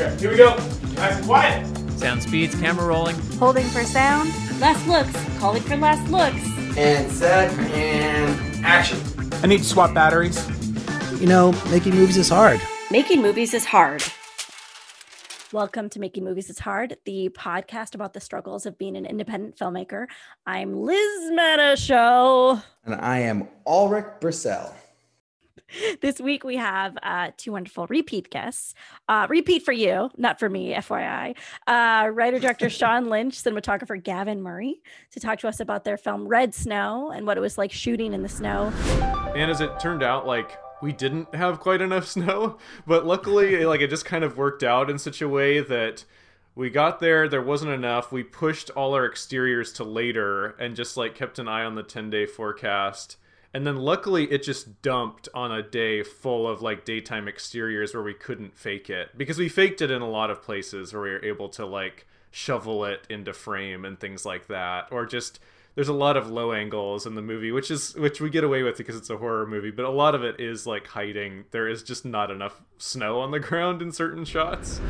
Okay, here we go. Nice and quiet. Sound speeds, camera rolling. Holding for sound. Last looks. Calling for last looks. And set and action. I need to swap batteries. You know, making movies is hard. Making movies is hard. Welcome to Making Movies is Hard, the podcast about the struggles of being an independent filmmaker. I'm Liz Manashil. And I am Alrik Bursell. This week we have uh, two wonderful repeat guests. Uh, repeat for you, not for me, FYI. Uh, Writer director Sean Lynch, cinematographer Gavin Murray, to talk to us about their film Red Snow and what it was like shooting in the snow. And as it turned out, like we didn't have quite enough snow, but luckily, like it just kind of worked out in such a way that we got there, there wasn't enough. We pushed all our exteriors to later and just like kept an eye on the 10 day forecast. And then luckily, it just dumped on a day full of like daytime exteriors where we couldn't fake it because we faked it in a lot of places where we were able to like shovel it into frame and things like that, or just there's a lot of low angles in the movie, which is which we get away with because it's a horror movie, but a lot of it is like hiding. There is just not enough snow on the ground in certain shots.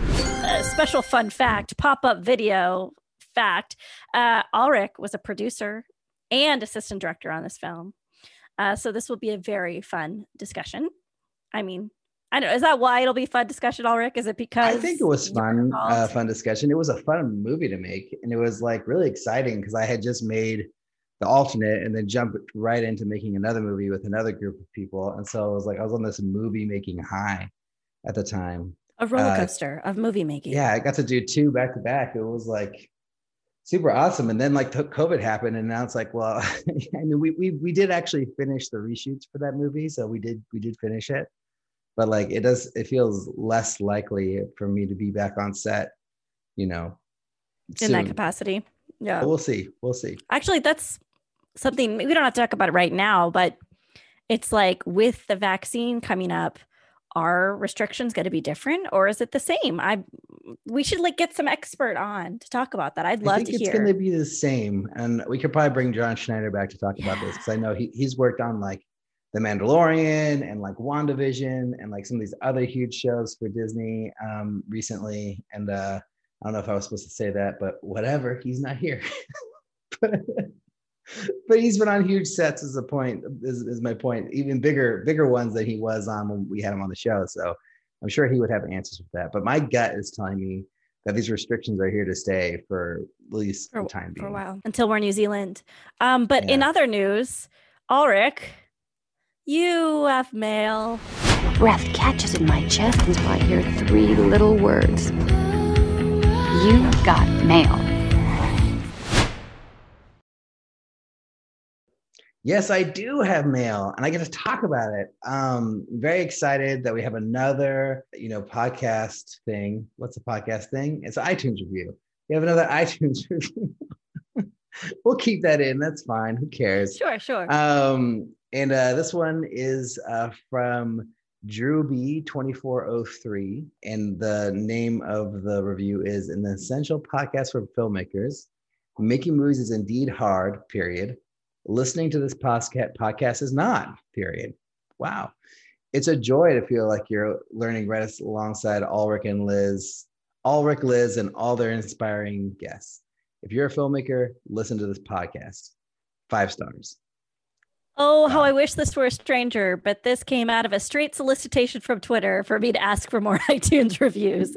A special fun fact pop up video fact uh, Alrik was a producer and assistant director on this film. Uh, so this will be a very fun discussion. I mean, I don't know. Is that why it'll be fun discussion, Alrik? Is it because I think it was fun, uh, fun discussion. It was a fun movie to make, and it was like really exciting because I had just made the alternate and then jumped right into making another movie with another group of people, and so it was like I was on this movie making high at the time. A roller coaster uh, of movie making. Yeah, I got to do two back to back. It was like super awesome. And then like COVID happened, and now it's like, well, I mean, we we we did actually finish the reshoots for that movie, so we did we did finish it, but like it does it feels less likely for me to be back on set, you know, in that capacity. Yeah, but we'll see. We'll see. Actually, that's something we don't have to talk about it right now, but it's like with the vaccine coming up are restrictions going to be different or is it the same? I we should like get some expert on to talk about that. I'd love to hear it's going to be the same and we could probably bring john schneider back to talk yeah. about this because i know he, he's worked on like the mandalorian and like wandavision and like some of these other huge shows for disney um recently and uh i don't know if i was supposed to say that but whatever he's not here. But he's been on huge sets as a point is, is my point. Even bigger bigger ones than he was on when we had him on the show. So i'm sure he would have answers for that. But my gut is telling me that these restrictions are here to stay for at least for, the time being for a while until we're new zealand. Um, but yeah. in other news alrik you have mail. Breath catches in my chest until i hear three little words. You got mail Yes, I do have mail and I get to talk about it. Um, very excited that we have another, you know, podcast thing. What's the podcast thing? It's iTunes review. We have another iTunes review. we'll keep that in. That's fine. Who cares? Sure, sure. Um, and uh, this one is uh, from Drew B 2403. And the name of the review is An Essential Podcast for Filmmakers. Making movies is indeed hard, period listening to this podcast is not, period. Wow. It's a joy to feel like you're learning right alongside Alrik and Liz, Alrik, Liz, and all their inspiring guests. If you're a filmmaker, listen to this podcast. Five stars. Oh, how I wish this were a stranger, but this came out of a straight solicitation from Twitter for me to ask for more iTunes reviews.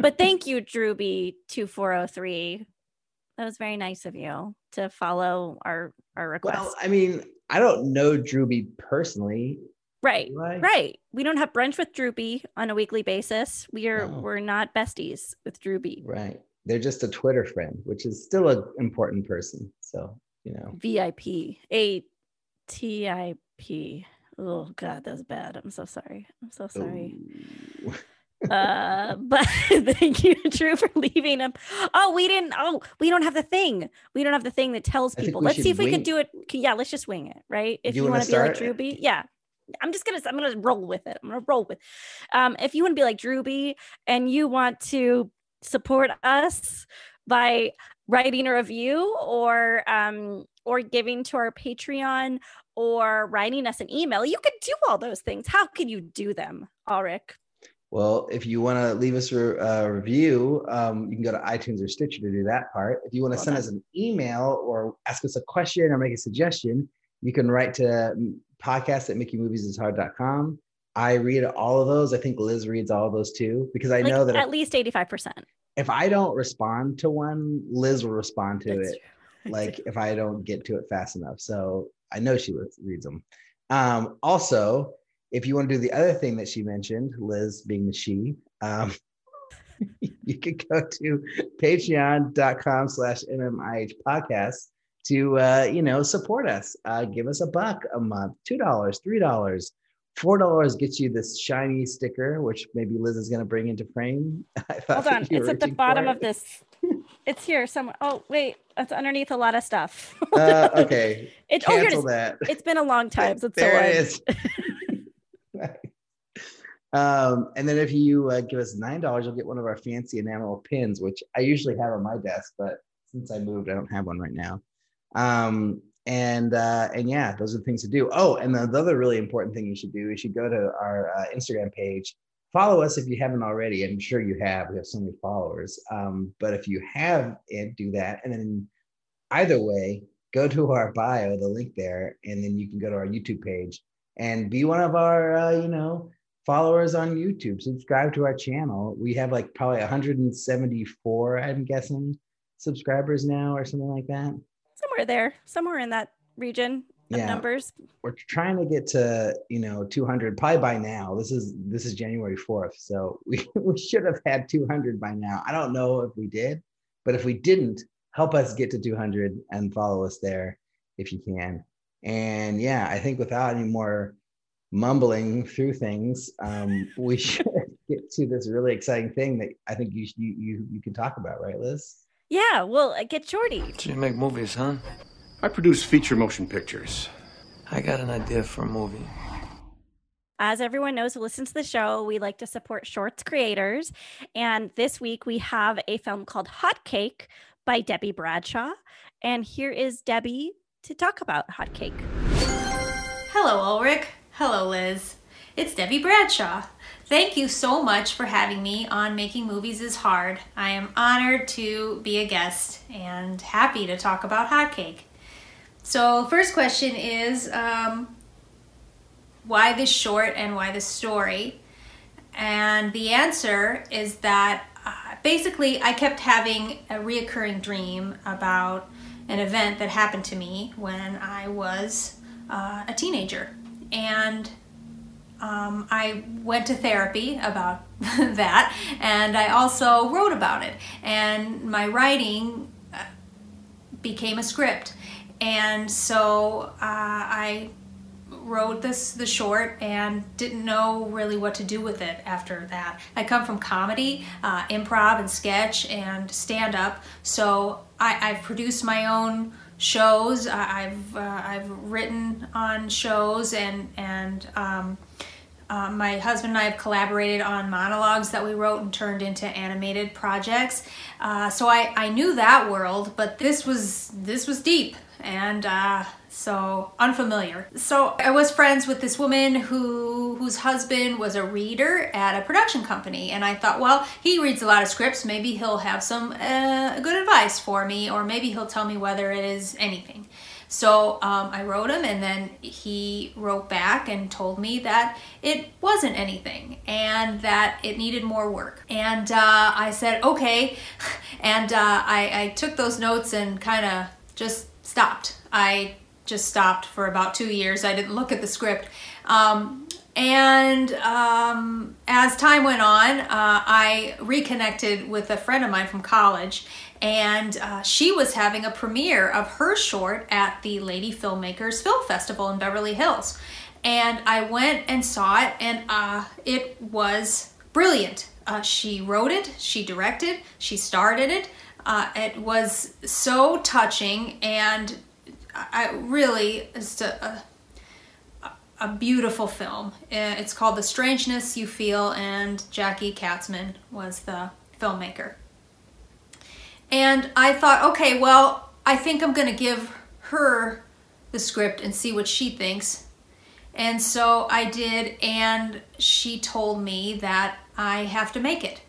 but thank you, Drewby2403. That was very nice of you to follow our our request. Well, I mean, I don't know Drewby personally. Right. Right. We don't have brunch with Drewby on a weekly basis. We are no. we're not besties with Drewby. Right. They're just a Twitter friend, which is still an important person. So, you know. VIP. A T I P. Oh god, that was bad. I'm so sorry. I'm so sorry. uh but thank you drew for leaving him oh we didn't oh we don't have the thing. We don't have the thing that tells people. let's see if wing. we can do it. Yeah let's just wing it right? If you, you want to be like drewby yeah. I'm just gonna i'm gonna roll with it. I'm gonna roll with um if you want to be like drewby and you want to support us by writing a review or um or giving to our patreon or writing us an email you could do all those things. How can you do them alrik Well, if you want to leave us a uh, review, um, you can go to iTunes or Stitcher to do that part. If you want to send us an email or ask us a question or make a suggestion, you can write to mm, podcast at makingmoviesishard.com. I read all of those. I think Liz reads all of those too, because I like know that at if, least 85%. if I don't respond to one, Liz will respond to That's it like if I don't get to it fast enough. So I know she reads them. Um, also, if you want to do the other thing that she mentioned, Liz being the she, um, you could go to patreon.com slash mmih podcast to uh, you know support us. Uh, give us a buck a month, two dollars, three dollars. Four dollars gets you this shiny sticker, which maybe Liz is going to bring into frame. I thought Hold on. It's at the bottom of this. It's here somewhere. Oh, wait. It's underneath a lot of stuff. Uh, okay, It, oh, it cancel is. that. It's been a long time since there someone. it is. Um, and then if you uh, give us nine dollars, you'll get one of our fancy enamel pins, which I usually have on my desk, but since I moved, I don't have one right now. Um, and uh, and yeah, those are the things to do. Oh, and the, the other really important thing you should do is you go to our uh, Instagram page. Follow us if you haven't already. I'm sure you have. We have so many followers. Um, but if you have it, do that. And then either way, go to our bio, the link there, and then you can go to our YouTube page and be one of our, uh, you know, followers on YouTube. Subscribe to our channel. We have like probably 174, I'm guessing, subscribers now or something like that. Somewhere there. Somewhere in that region of Yeah. numbers. We're trying to get to, you know, 200 probably by now. This is this is January 4th, so we we should have had 200 by now. I don't know if we did, but if we didn't, help us get to 200 and follow us there if you can. And yeah, I think without any more mumbling through things, um, we should get to this really exciting thing that I think you you you, you can talk about, right, Liz? Yeah. Well, uh, get shorty. So you make movies, huh? I produce feature motion pictures. I got an idea for a movie. As everyone knows who listens to the show, we like to support shorts creators. And this week we have a film called Hotcake by Debi Bradshaw. And here is Debi to talk about Hotcake. Hello, Alrik. Hello, Liz. It's Debi Bradshaw. Thank you so much for having me on Making Movies is Hard. I am honored to be a guest and happy to talk about Hotcake. So, first question is um, why this short and why this story? And the answer is that uh, basically I kept having a reoccurring dream about an event that happened to me when I was uh, a teenager. And um, I went to therapy about that, and I also wrote about it. And my writing uh, became a script. And so uh, I wrote this the short and didn't know really what to do with it after that. I come from comedy, uh, improv, and sketch and stand up, so I, I've produced my own shows. I've uh, I've written on shows and and. Um, uh, my husband and I have collaborated on monologues that we wrote and turned into animated projects. Uh, so I, I knew that world, but this was this was deep and uh, so unfamiliar. So I was friends with this woman who whose husband was a reader at a production company, and I thought, well, he reads a lot of scripts. Maybe he'll have some uh, good advice for me, or maybe he'll tell me whether it is anything. So um, I wrote him, and then he wrote back and told me that it wasn't anything and that it needed more work. And uh, I said, okay. And uh, I, I took those notes and kind of just stopped. I just stopped for about two years. I didn't look at the script. Um, and um, as time went on, uh, I reconnected with a friend of mine from college, and uh, she was having a premiere of her short at the Lady Filmmakers Film Festival in Beverly Hills. And I went and saw it, and uh, it was brilliant. Uh, she wrote it, she directed, she starred in it. Uh, it was so touching, and I really just a, a, a beautiful film. It's called The Strangeness You Feel, and Jackie Katzman was the filmmaker. And I thought, okay, well, I think I'm going to give her the script and see what she thinks. And so I did, and she told me that I have to make it.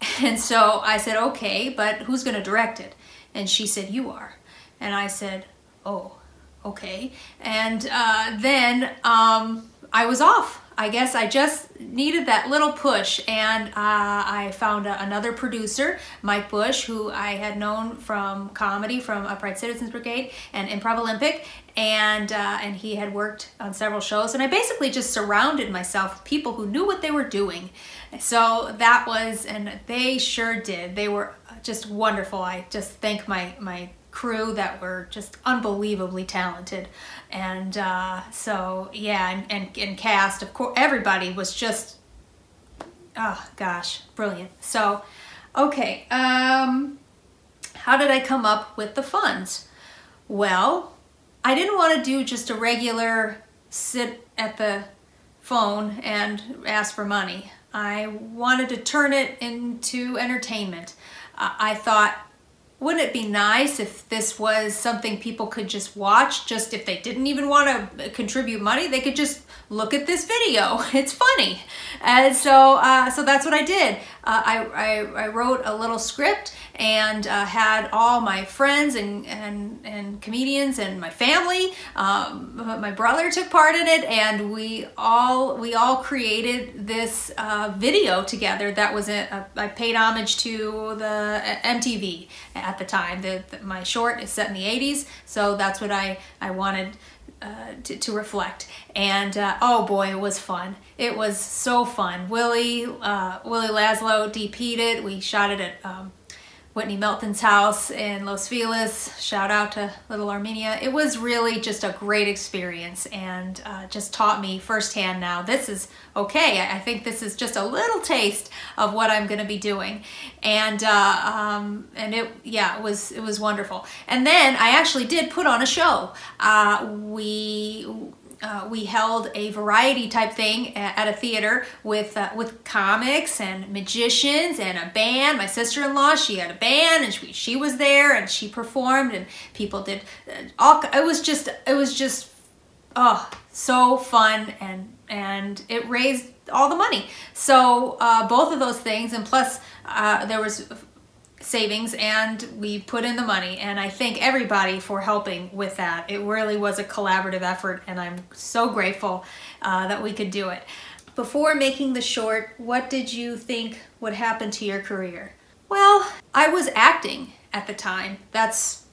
And so I said, okay, but who's going to direct it? And she said, you are. And I said, oh, okay. And uh, then um, I was off. I guess I just needed that little push, and uh, I found a, another producer, Mike Bush, who I had known from comedy from Upright Citizens Brigade and Improv Olympic, and uh, and he had worked on several shows, and I basically just surrounded myself with people who knew what they were doing. So that was, and they sure did. They were just wonderful. I just thank my my crew that were just unbelievably talented. And uh, so yeah and, and, and cast of course everybody was just oh gosh brilliant. So okay um, how did i come up with the funds? Well i didn't want to do just a regular sit at the phone and ask for money. I wanted to turn it into entertainment. Uh, i thought wouldn't it be nice if this was something people could just watch just if they didn't even want to contribute money? They could just look at this video. It's funny. And so uh, so that's what i did. Uh, I, I, I, wrote a little script and uh, had all my friends and, and, and comedians and my family um, my brother took part in it and we all we all created this uh, video together that was a, a, I paid homage to the MTV at the time. The, the, my short is set in the 80s so that's what I I wanted uh, to, to, reflect. And uh, oh boy, it was fun. It was so fun. Willie, uh, Willie Laszlo DP'd it. We shot it at um, Whitney Melton's house in Los Feliz. Shout out to Little Armenia. It was really just a great experience and uh, just taught me firsthand now this is okay. I think this is just a little taste of what I'm going to be doing. And uh, um, and it yeah it was it was wonderful. And then I actually did put on a show. Uh, we uh, we held a variety type thing at, a theater with uh, with comics and magicians and a band. My sister in law, she had a band and she, she was there and she performed and people did uh, all. It was just it was just oh so fun and and it raised all the money. So uh, both of those things and plus uh, there was savings and we put in the money and i thank everybody for helping with that. It really was a collaborative effort and i'm so grateful uh, that we could do it. Before making the short what did you think would happen to your career? Well i was acting at the time. That's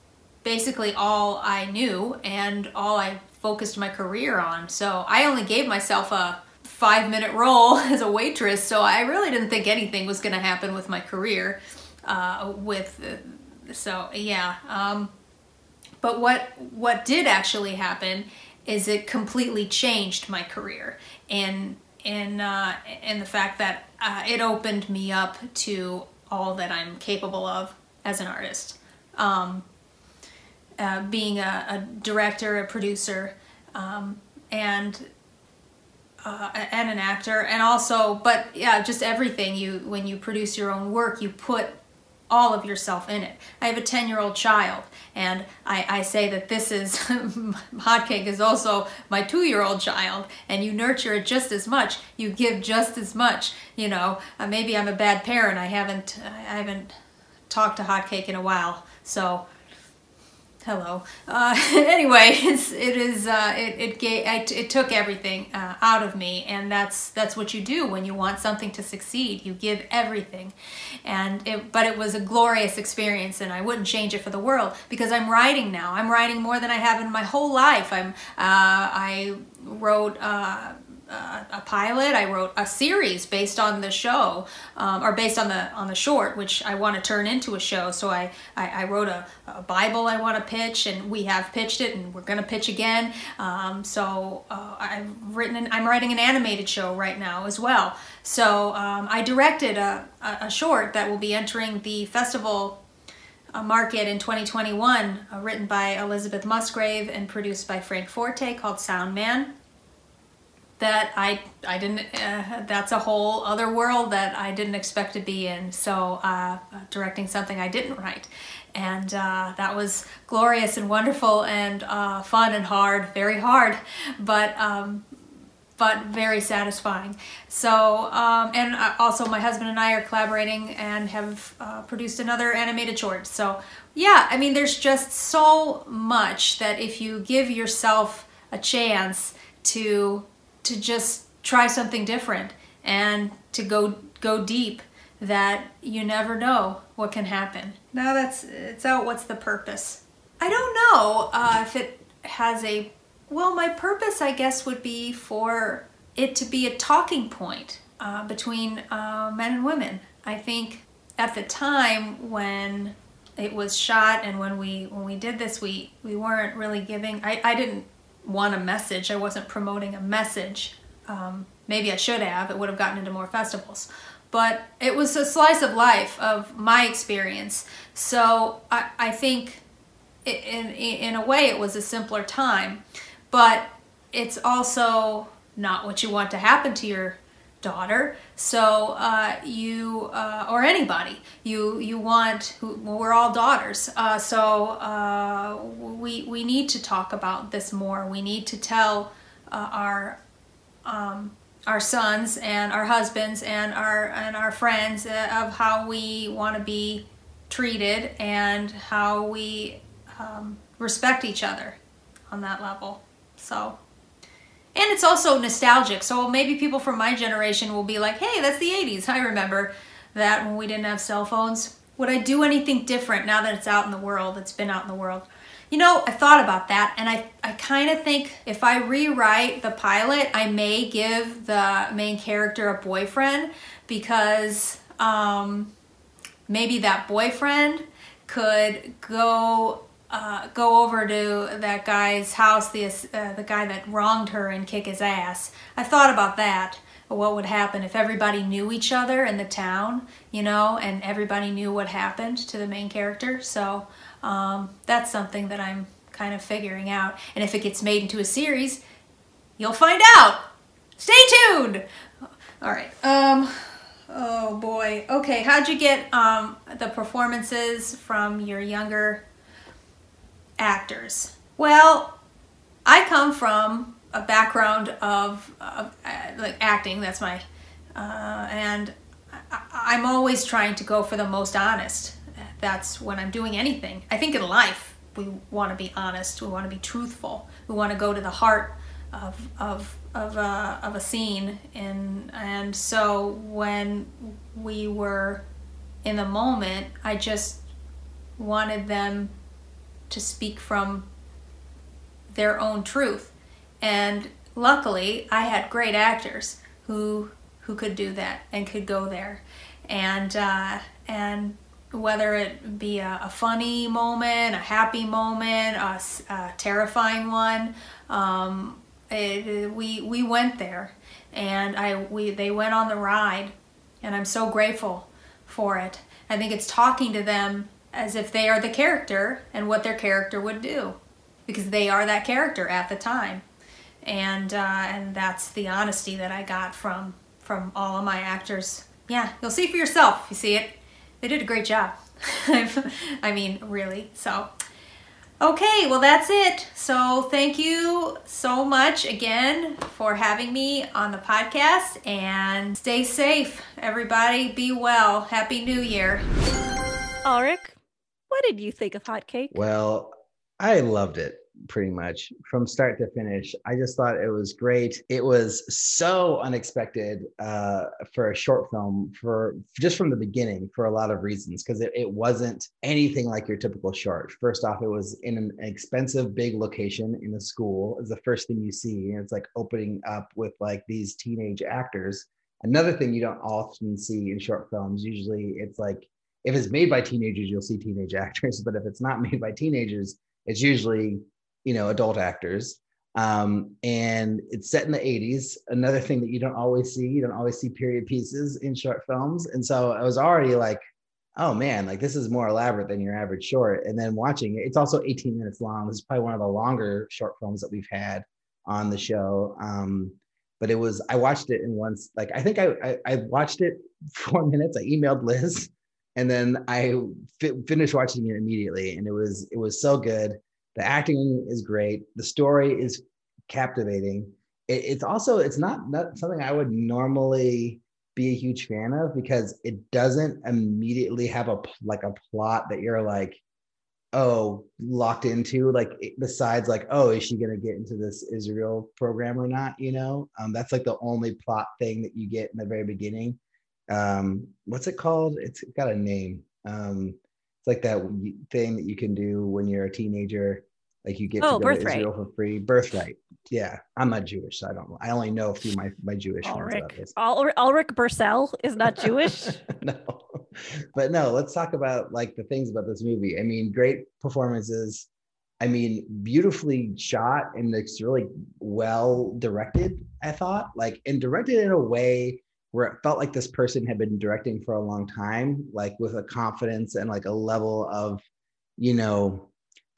basically all i knew and all i focused my career on. So i only gave myself a five minute role as a waitress so i really didn't think anything was going to happen with my career uh, with so yeah um, but what what did actually happen is it completely changed my career and and uh, in the fact that uh, it opened me up to all that I'm capable of as an artist. Um, uh, being a, a, director, a producer, um, and uh, and an actor, and also, but yeah, just everything. You when you produce your own work, you put all of yourself in it. I have a 10 year old child, and I, I say that this is hotcake is also my two year old child, and you nurture it just as much, you give just as much. You know, uh, maybe I'm a bad parent. I haven't I haven't talked to hotcake in a while, so hello. Uh, anyway, it's, it is uh, it it, gave, it, it took everything uh, out of me, and that's that's what you do when you want something to succeed. You give everything, and it, but it was a glorious experience, and I wouldn't change it for the world because I'm writing now. I'm writing more than I have in my whole life. I'm uh, I wrote uh, a pilot. I wrote a series based on the show, um, or based on the on the short, which I want to turn into a show. So I I, I wrote a, a, Bible I want to pitch, and we have pitched it, and we're gonna pitch again. Um, so uh, I've written, an, I'm writing an animated show right now as well. So um, I directed a, a short that will be entering the festival a uh, market in 2021, uh, written by Elizabeth Musgrave and produced by Frank Forte, called Sound Man that I I didn't. Uh, that's a whole other world that I didn't expect to be in. So uh, directing something I didn't write, and uh, that was glorious and wonderful and uh, fun and hard, very hard. But um, but very satisfying. So, um, and uh, also my husband and I are collaborating and have uh, produced another animated short. So, yeah, I mean, there's just so much that if you give yourself a chance to to just try something different and to go go deep, that you never know what can happen. Now that's it's out. What's the purpose? I don't know uh, if it has a well, my purpose, I guess, would be for it to be a talking point uh, between uh, men and women. I think at the time when it was shot and when we when we did this, we we weren't really giving. I I didn't want a message. I wasn't promoting a message. Um, maybe I should have. It would have gotten into more festivals. But it was a slice of life of my experience. So I, I think in, in, in a way it was a simpler time but it's also not what you want to happen to your daughter so uh, you uh, or anybody you you want we're all daughters uh, so uh, we we need to talk about this more. We need to tell uh, our um, our sons and our husbands and our and our friends uh, of how we want to be treated and how we um, respect each other on that level. So, and it's also nostalgic. So maybe people from my generation will be like, hey, that's the 80s. I remember that when we didn't have cell phones. Would I do anything different now that it's out in the world? It's been out in the world. You know, I thought about that and I, I kind of think if I rewrite the pilot, I may give the main character a boyfriend because um, maybe that boyfriend could go uh, go over to that guy's house, the uh, the guy that wronged her, and kick his ass. I thought about that. What would happen if everybody knew each other in the town, you know, and everybody knew what happened to the main character? So um, that's something that I'm kind of figuring out. And if it gets made into a series, you'll find out. Stay tuned. All right. Um. Oh boy. Okay. How'd you get um, the performances from your younger actors? Well, I come from a background of, of uh, like acting. That's my, uh, and I, am always trying to go for the most honest. That's when I'm doing anything. I think in life we want to be honest. We want to be truthful. We want to go to the heart of of of a, of a scene. And and so when we were in the moment, I just wanted them to speak from their own truth. And luckily, I had great actors who who could do that and could go there, and uh, and whether it be a, a, funny moment, a happy moment, a, a terrifying one, um, it, we we went there, and I we they went on the ride, and I'm so grateful for it. I think it's talking to them as if they are the character and what their character would do because they are that character at the time. And uh, and that's the honesty that I got from from all of my actors. Yeah you'll see for yourself you see it? They did a great job. I mean really so. Okay well that's it. So thank you so much again for having me on the podcast and stay safe everybody. Be well. Happy new year. Alrik what did you think of Hotcake? Well, I loved it pretty much from start to finish. I just thought it was great. It was so unexpected uh, for a short film for just from the beginning for a lot of reasons because it, it wasn't anything like your typical short. First off, it was in an expensive big location in a school is the first thing you see. And it's like opening up with like these teenage actors. Another thing you don't often see in short films, usually it's like if it's made by teenagers, you'll see teenage actors. But if it's not made by teenagers, it's usually you know adult actors. Um, and it's set in the 80s. Another thing that you don't always see, you don't always see period pieces in short films. And so I was already like, oh man, like this is more elaborate than your average short. And then watching it, it's also 18 minutes long. This is probably one of the longer short films that we've had on the show. Um, but it was I watched it in once, like I think I, I I watched it four minutes. I emailed Liz and then I fi- finished watching it immediately, and it was it was so good. The acting is great. The story is captivating, it, it's also it's not, not something I would normally be a huge fan of because it doesn't immediately have a like a plot that you're like oh locked into like besides like oh is she going to get into this israel program or not you know um, that's like the only plot thing that you get in the very beginning um, what's it called? It's got a name. Um, it's like that thing that you can do when you're a teenager. Like you get Oh, to go to birthright. israel for free. Birthright. Yeah i'm not jewish so i don't i only know a few of my, my jewish ones about Alrik, this. Ul- Alrik Bursell is not Jewish. no. But no let's talk about like the things about this movie. I mean great performances. I mean beautifully shot and it's really well directed i thought. Like and directed in a way where it felt like this person had been directing for a long time like with a confidence and like a level of you know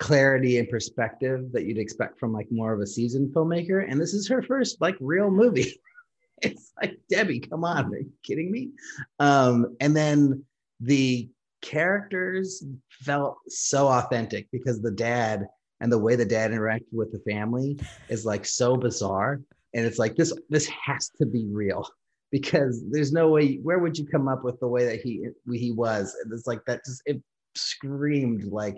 clarity and perspective that you'd expect from like more of a seasoned filmmaker. And this is her first like real movie. It's like debi come on are you kidding me? Um and then the characters felt so authentic because the dad and the way the dad interacted with the family is like so bizarre. And it's like this this has to be real because there's no way where would you come up with the way that he he was? And it's like that just it screamed like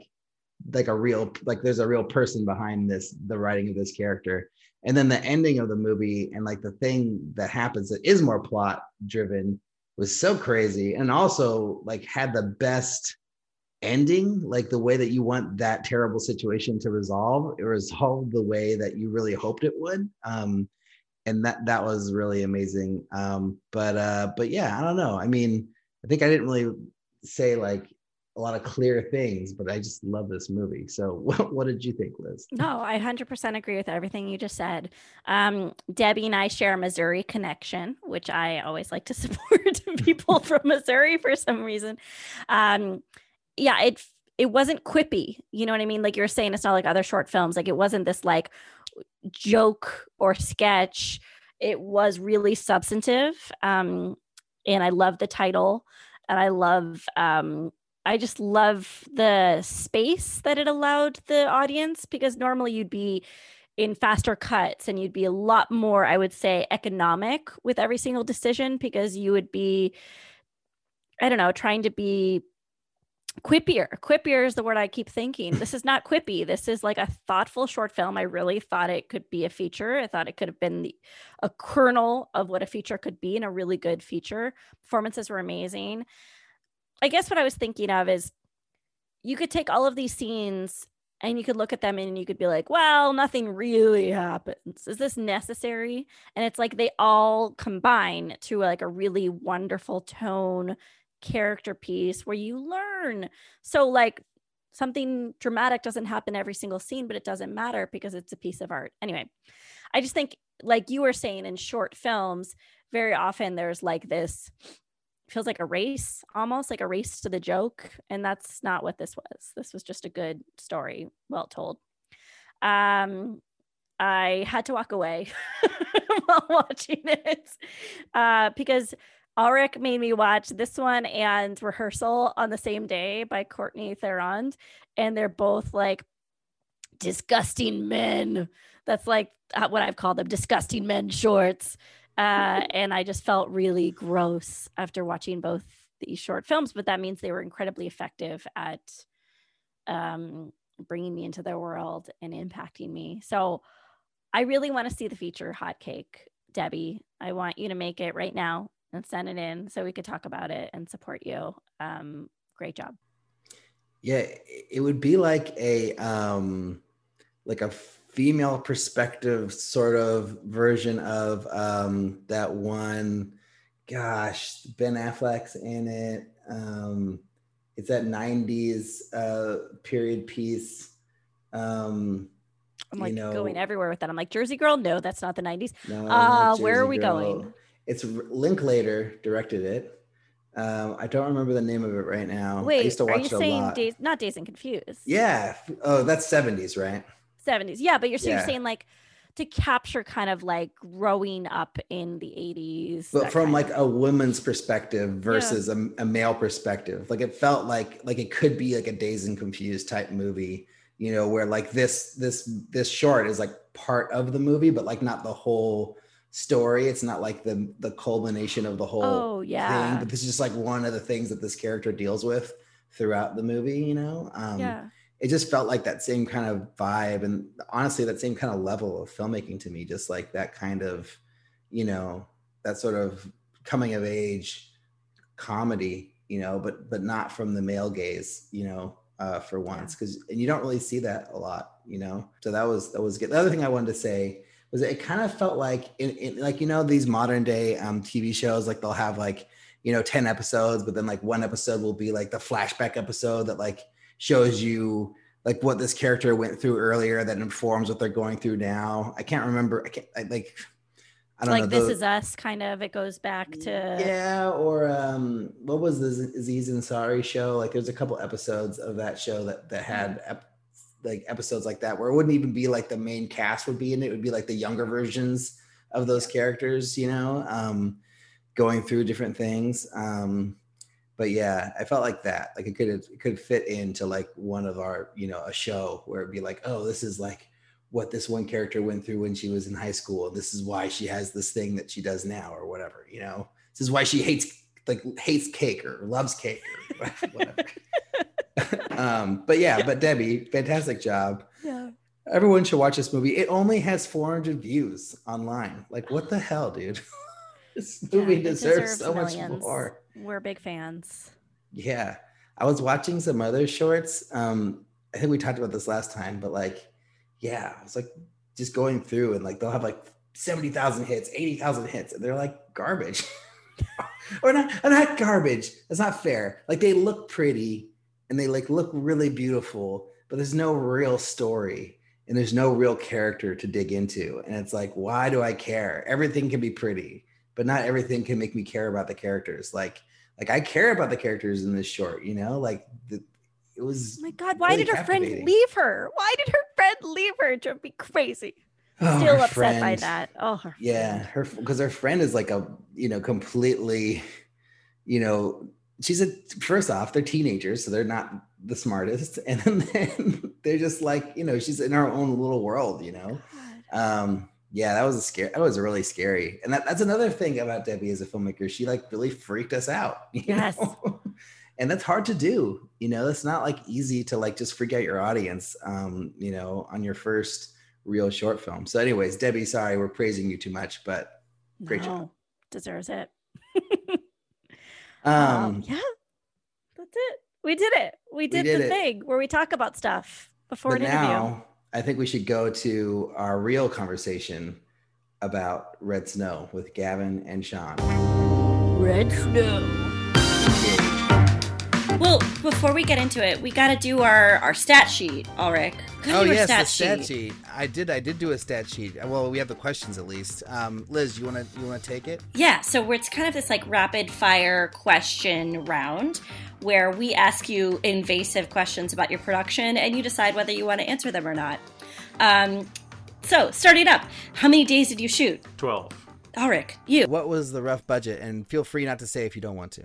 like a real like there's a real person behind this the writing of this character. And then the ending of the movie and like the thing that happens that is more plot driven was so crazy and also like had the best ending like the way that you want that terrible situation to resolve it resolved the way that you really hoped it would. Um and that that was really amazing um but uh but yeah i don't know i mean i think i didn't really say like a lot of clear things but i just love this movie so what, what did you think liz No, I 100% agree with everything you just said. Um, Debi and I share a Missouri connection, which I always like to support people from Missouri for some reason. Um, yeah, it it wasn't quippy. You know what I mean? Like you're saying, it's not like other short films. Like it wasn't this like joke or sketch. It was really substantive. Um, and I love the title, and I love um, I just love the space that it allowed the audience because normally you'd be in faster cuts and you'd be a lot more, I would say, economic with every single decision because you would be, I don't know, trying to be quippier. Quippier is the word I keep thinking. This is not quippy. This is like a thoughtful short film. I really thought it could be a feature. I thought it could have been the, a kernel of what a feature could be and a really good feature. Performances were amazing. I guess what I was thinking of is you could take all of these scenes and you could look at them and you could be like, well, nothing really happens. Is this necessary? And it's like they all combine to like a really wonderful tone character piece where you learn. So, like, something dramatic doesn't happen every single scene, but it doesn't matter because it's a piece of art. Anyway, I just think, like you were saying in short films, very often there's like this feels like a race almost like a race to the joke and that's not what this was this was just a good story well told um i had to walk away while watching it uh because Alrik made me watch this one and rehearsal on the same day by Courtney Theron and they're both like disgusting men that's like uh, what I've called them disgusting men shorts uh, and I just felt really gross after watching both these short films. But that means they were incredibly effective at um, bringing me into their world and impacting me. So I really want to see the feature Hot Cake, Debi. I want you to make it right now and send it in so we could talk about it and support you. Um, great job. Yeah, it would be like a um like a female perspective sort of version of um that one gosh ben affleck's in it um it's that 90s uh period piece um I'm like you know, going everywhere with that. I'm like Jersey Girl. No, that's not the 90s. no, Uh, where are we Girl. going? It's linklater directed it um i don't remember the name of it right now i Wait, used to are you it a saying lot days? Not Dazed and Confused. yeah oh that's 70s right 70s. Yeah, but you're, so Yeah. you're saying like to capture kind of like growing up in the 80s. but from like of- a woman's perspective versus a, a male perspective like it felt like like it could be like a dazed and confused type movie you know, where like this this this short is like part of the movie, but like not the whole story. It's not like the the culmination of the whole Oh, yeah. thing, but this is just like one of the things that this character deals with throughout the movie, you know? Um yeah. it just felt like that same kind of vibe and honestly that same kind of level of filmmaking to me just like that kind of you know that sort of coming of age comedy you know but but not from the male gaze you know uh for once because and you don't really see that a lot you know so that was that was good the other thing i wanted to say was it kind of felt like in, in like you know these modern day um tv shows like they'll have like you know 10 episodes but then like one episode will be like the flashback episode that like shows you like what this character went through earlier that informs what they're going through now. I can't remember i can't I, like i don't like know this those- is us kind of it goes back to yeah or um what was the Z- aziz ansari show? Like there's a couple episodes of that show that that had ep- like episodes like that where it wouldn't even be like the main cast would be in it. It would be like the younger versions of those characters you know um going through different things. Um but yeah i felt like that like it could it could fit into like one of our you know a show where it'd be like oh this is like what this one character went through when she was in high school. This is why she has this thing that she does now or whatever you know? This is why she hates like hates cake or loves cake or whatever um but yeah but debi fantastic job. Yeah. Everyone should watch this movie. It only has 400 views online. Like what the hell dude? This movie it deserves, deserves so much more. We're big fans. Yeah. I was watching some other shorts. Um i think we talked about this last time but like yeah i was like just going through and like they'll have like 70,000 hits 80,000 hits and they're like garbage. Or not or not garbage. That's not fair. Like they look pretty and they like look really beautiful but there's no real story and there's no real character to dig into. And it's like why do i care? Everything can be pretty but not everything can make me care about the characters. Like like i care about the characters in this short you know? Like the, it was oh my god why really did her friend leave her? Why did her friend leave her? It drove me crazy. Oh, still upset by that. Oh her yeah her because her friend is like a you know completely you know she's a first off they're teenagers so they're not the smartest. And then they're just like you know she's in her own little world you know? Um yeah that was a scary that was really scary. And that, that's another thing about debi as a filmmaker she like really freaked us out Yes. know? and that's hard to do you know? It's not like easy to like just freak out your audience um you know on your first real short film. So anyways debi sorry we're praising you too much but great job. deserves it um um yeah. That's it. We did it. We did, did the it. thing where we talk about stuff before but an interview. i think we should go to our real conversation about red snow with gavin and sean. Red snow Well, before we get into it, we got to do our, our stat sheet, Alrik. Go Oh do yes, stat the stat sheet. I did. I did do a stat sheet. Well, we have the questions at least. Um, Liz, you wanna you wanna take it? Yeah, so we're, it's kind of this like rapid fire question round where we ask you invasive questions about your production and you decide whether you want to answer them or not. Um, so, starting up, how many days did you shoot? 12. Alrik, you. What was the rough budget? And feel free not to say if you don't want to.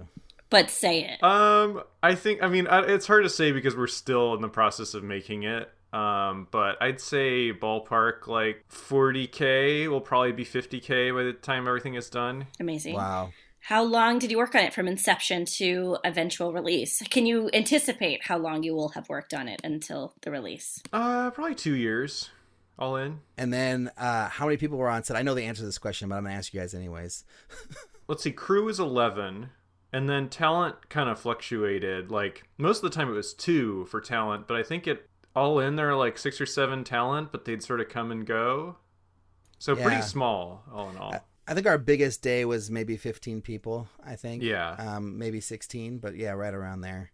But say it. Um, I think, I mean, it's hard to say because we're still in the process of making it. Um, but I'd say ballpark like 40k will probably be 50k by the time everything is done. Amazing. Wow. How long did you work on it from inception to eventual release? Can you anticipate how long you will have worked on it until the release? Uh, probably two years, all in. And then, uh, how many people were on set? I know the answer to this question, but I'm gonna ask you guys anyways. Let's see, crew is 11, and then talent kind of fluctuated. Like, most of the time it was two for talent, but I think it all in there are like six or seven talent, but they'd sort of come and go. So Yeah. pretty small, all in all. I think our biggest day was maybe 15 people. I think. Yeah. Um, maybe 16, but yeah, right around there.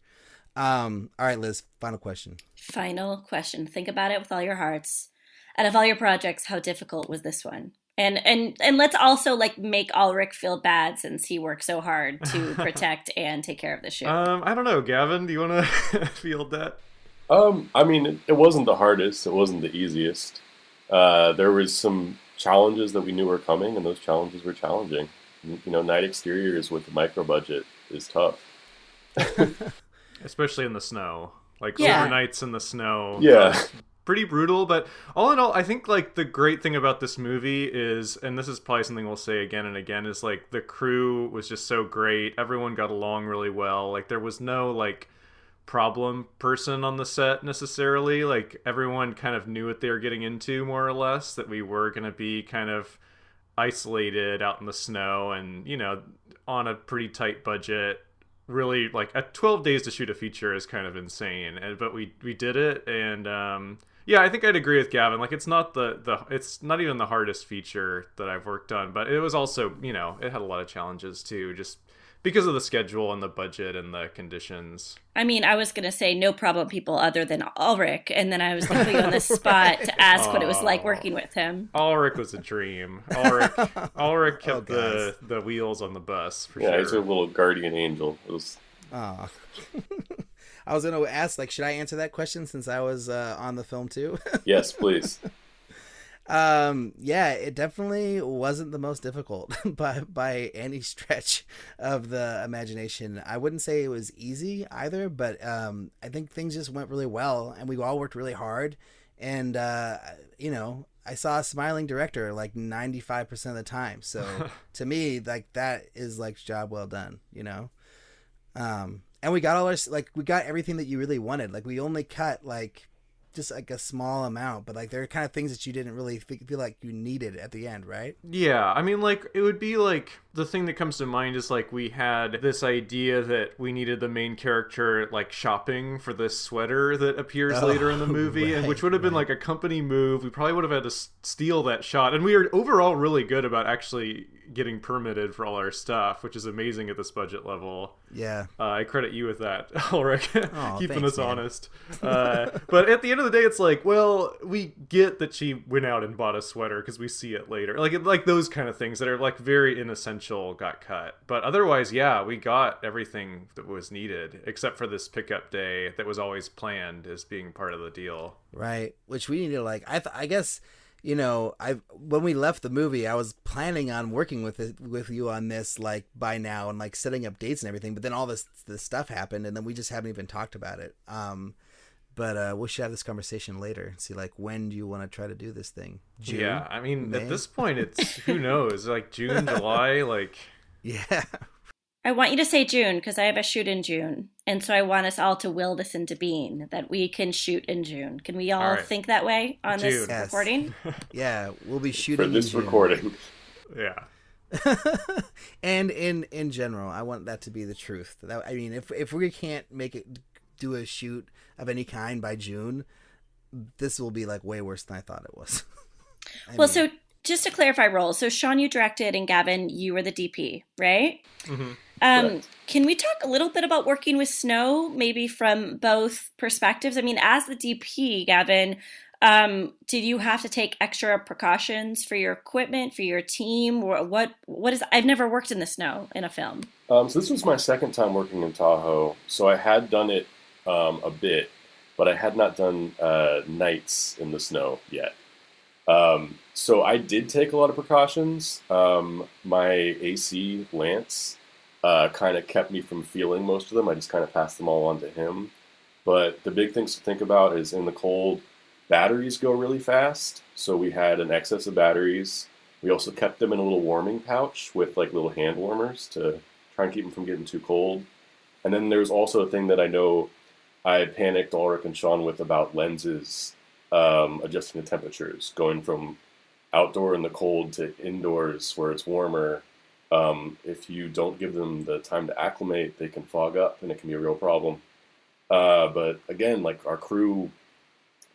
Um, all right, Liz. Final question. Final question. Think about it with all your hearts. Out of all your projects, how difficult was this one? And and and let's also like make Alrik feel bad since he worked so hard to protect and take care of the ship. Um, I don't know, Gavin. Do you want to field that? Um, I mean, it, it wasn't the hardest. It wasn't the easiest. Uh, there was some challenges that we knew were coming, and those challenges were challenging. You know, night exteriors with a micro budget is tough. Especially in the snow. Like Yeah. overnights in the snow. Yeah. Pretty brutal. But all in all, I think like the great thing about this movie is, and this is probably something we'll say again and again, is like the crew was just so great. Everyone got along really well. Like there was no like problem person on the set necessarily. Like everyone kind of knew what they were getting into more or less. That we were going to be kind of isolated out in the snow and you know on a pretty tight budget really like at 12 days to shoot a feature is kind of insane and but we we did it and um yeah i think i'd agree with gavin. Like it's not the the it's not even the hardest feature that i've worked on but it was also you know it had a lot of challenges too just because of the schedule and the budget and the conditions. I mean, I was going to say no problem people other than Alrik, and then I was going to put on the spot to ask what it was like working with him. alrik was a dream. Alrik alrik Oh, kept the the wheels on the bus for yeah, sure he's a little guardian angel. It was Oh. I was gonna ask, like, should I answer that question since I was uh, on the film too? yes, please. um, yeah, it definitely wasn't the most difficult by by any stretch of the imagination. I wouldn't say it was easy either, but um, I think things just went really well, and we all worked really hard. And uh, you know, I saw a smiling director like ninety five percent of the time. So to me, like that is like job well done. You know. Um, and we got all our like we got everything that you really wanted. Like we only cut like just like a small amount, but like there are kind of things that you didn't really feel like you needed at the end, right? Yeah, I mean, like, it would be like the thing that comes to mind is like we had this idea that we needed the main character like shopping for this sweater that appears Oh, later in the movie, and which would have been like a company move. We probably would have had to s- steal that shot, and we were overall really good about actually getting permitted for all our stuff, which is amazing at this budget level. Yeah. Uh, I credit you with that, Alrik, Aw, keeping thanks, us man. honest. Uh, but at the end of the day, it's like, well, we get that she went out and bought a sweater because we see it later, like like those kind of things that are like very inessential got cut. But otherwise, yeah, we got everything that was needed except for this pickup day that was always planned as being part of the deal. Right. Which we needed like. I th- I guess you know I when we left the movie, I was planning on working with it, with you on this like by now and like setting up dates and everything. But then all this this stuff happened, and then we just haven't even talked about it. Um, but uh, we should have this conversation later and see like when do you want to try to do this thing? June? Yeah, I mean, May? at this point, it's who knows, like June, July, like. Yeah. I want you to say June because I have a shoot in June. And so I want us all to will this into being that we can shoot in June. Can we all, All right. think that way on this Yes. recording? Yeah, we'll be shooting For this in June. recording. Yeah. and in in general, I want that to be the truth. That, I mean, if if we can't make it do a shoot of any kind by June, this will be like way worse than I thought it was. I well, mean, so just to clarify roles, so Sean, you directed, and Gavin, you were the DP, right? hmm Um, can we talk a little bit about working with snow, maybe from both perspectives? I mean, as the DP, Gavin, um, did you have to take extra precautions for your equipment, for your team? Or what? What is? I've never worked in the snow in a film. Um, so this was my second time working in Tahoe. So I had done it um, a bit, but I had not done uh, nights in the snow yet. Um, so I did take a lot of precautions. Um, my AC Lance uh, kind of kept me from feeling most of them. I just kind of passed them all on to him. But the big things to think about is in the cold, batteries go really fast. So we had an excess of batteries. We also kept them in a little warming pouch with like little hand warmers to try and keep them from getting too cold. And then there's also a thing that I know I panicked Alrik and Sean with about lenses um, adjusting the temperatures, going from outdoor in the cold to indoors where it's warmer. Um, if you don't give them the time to acclimate, they can fog up and it can be a real problem. Uh, but again, like our crew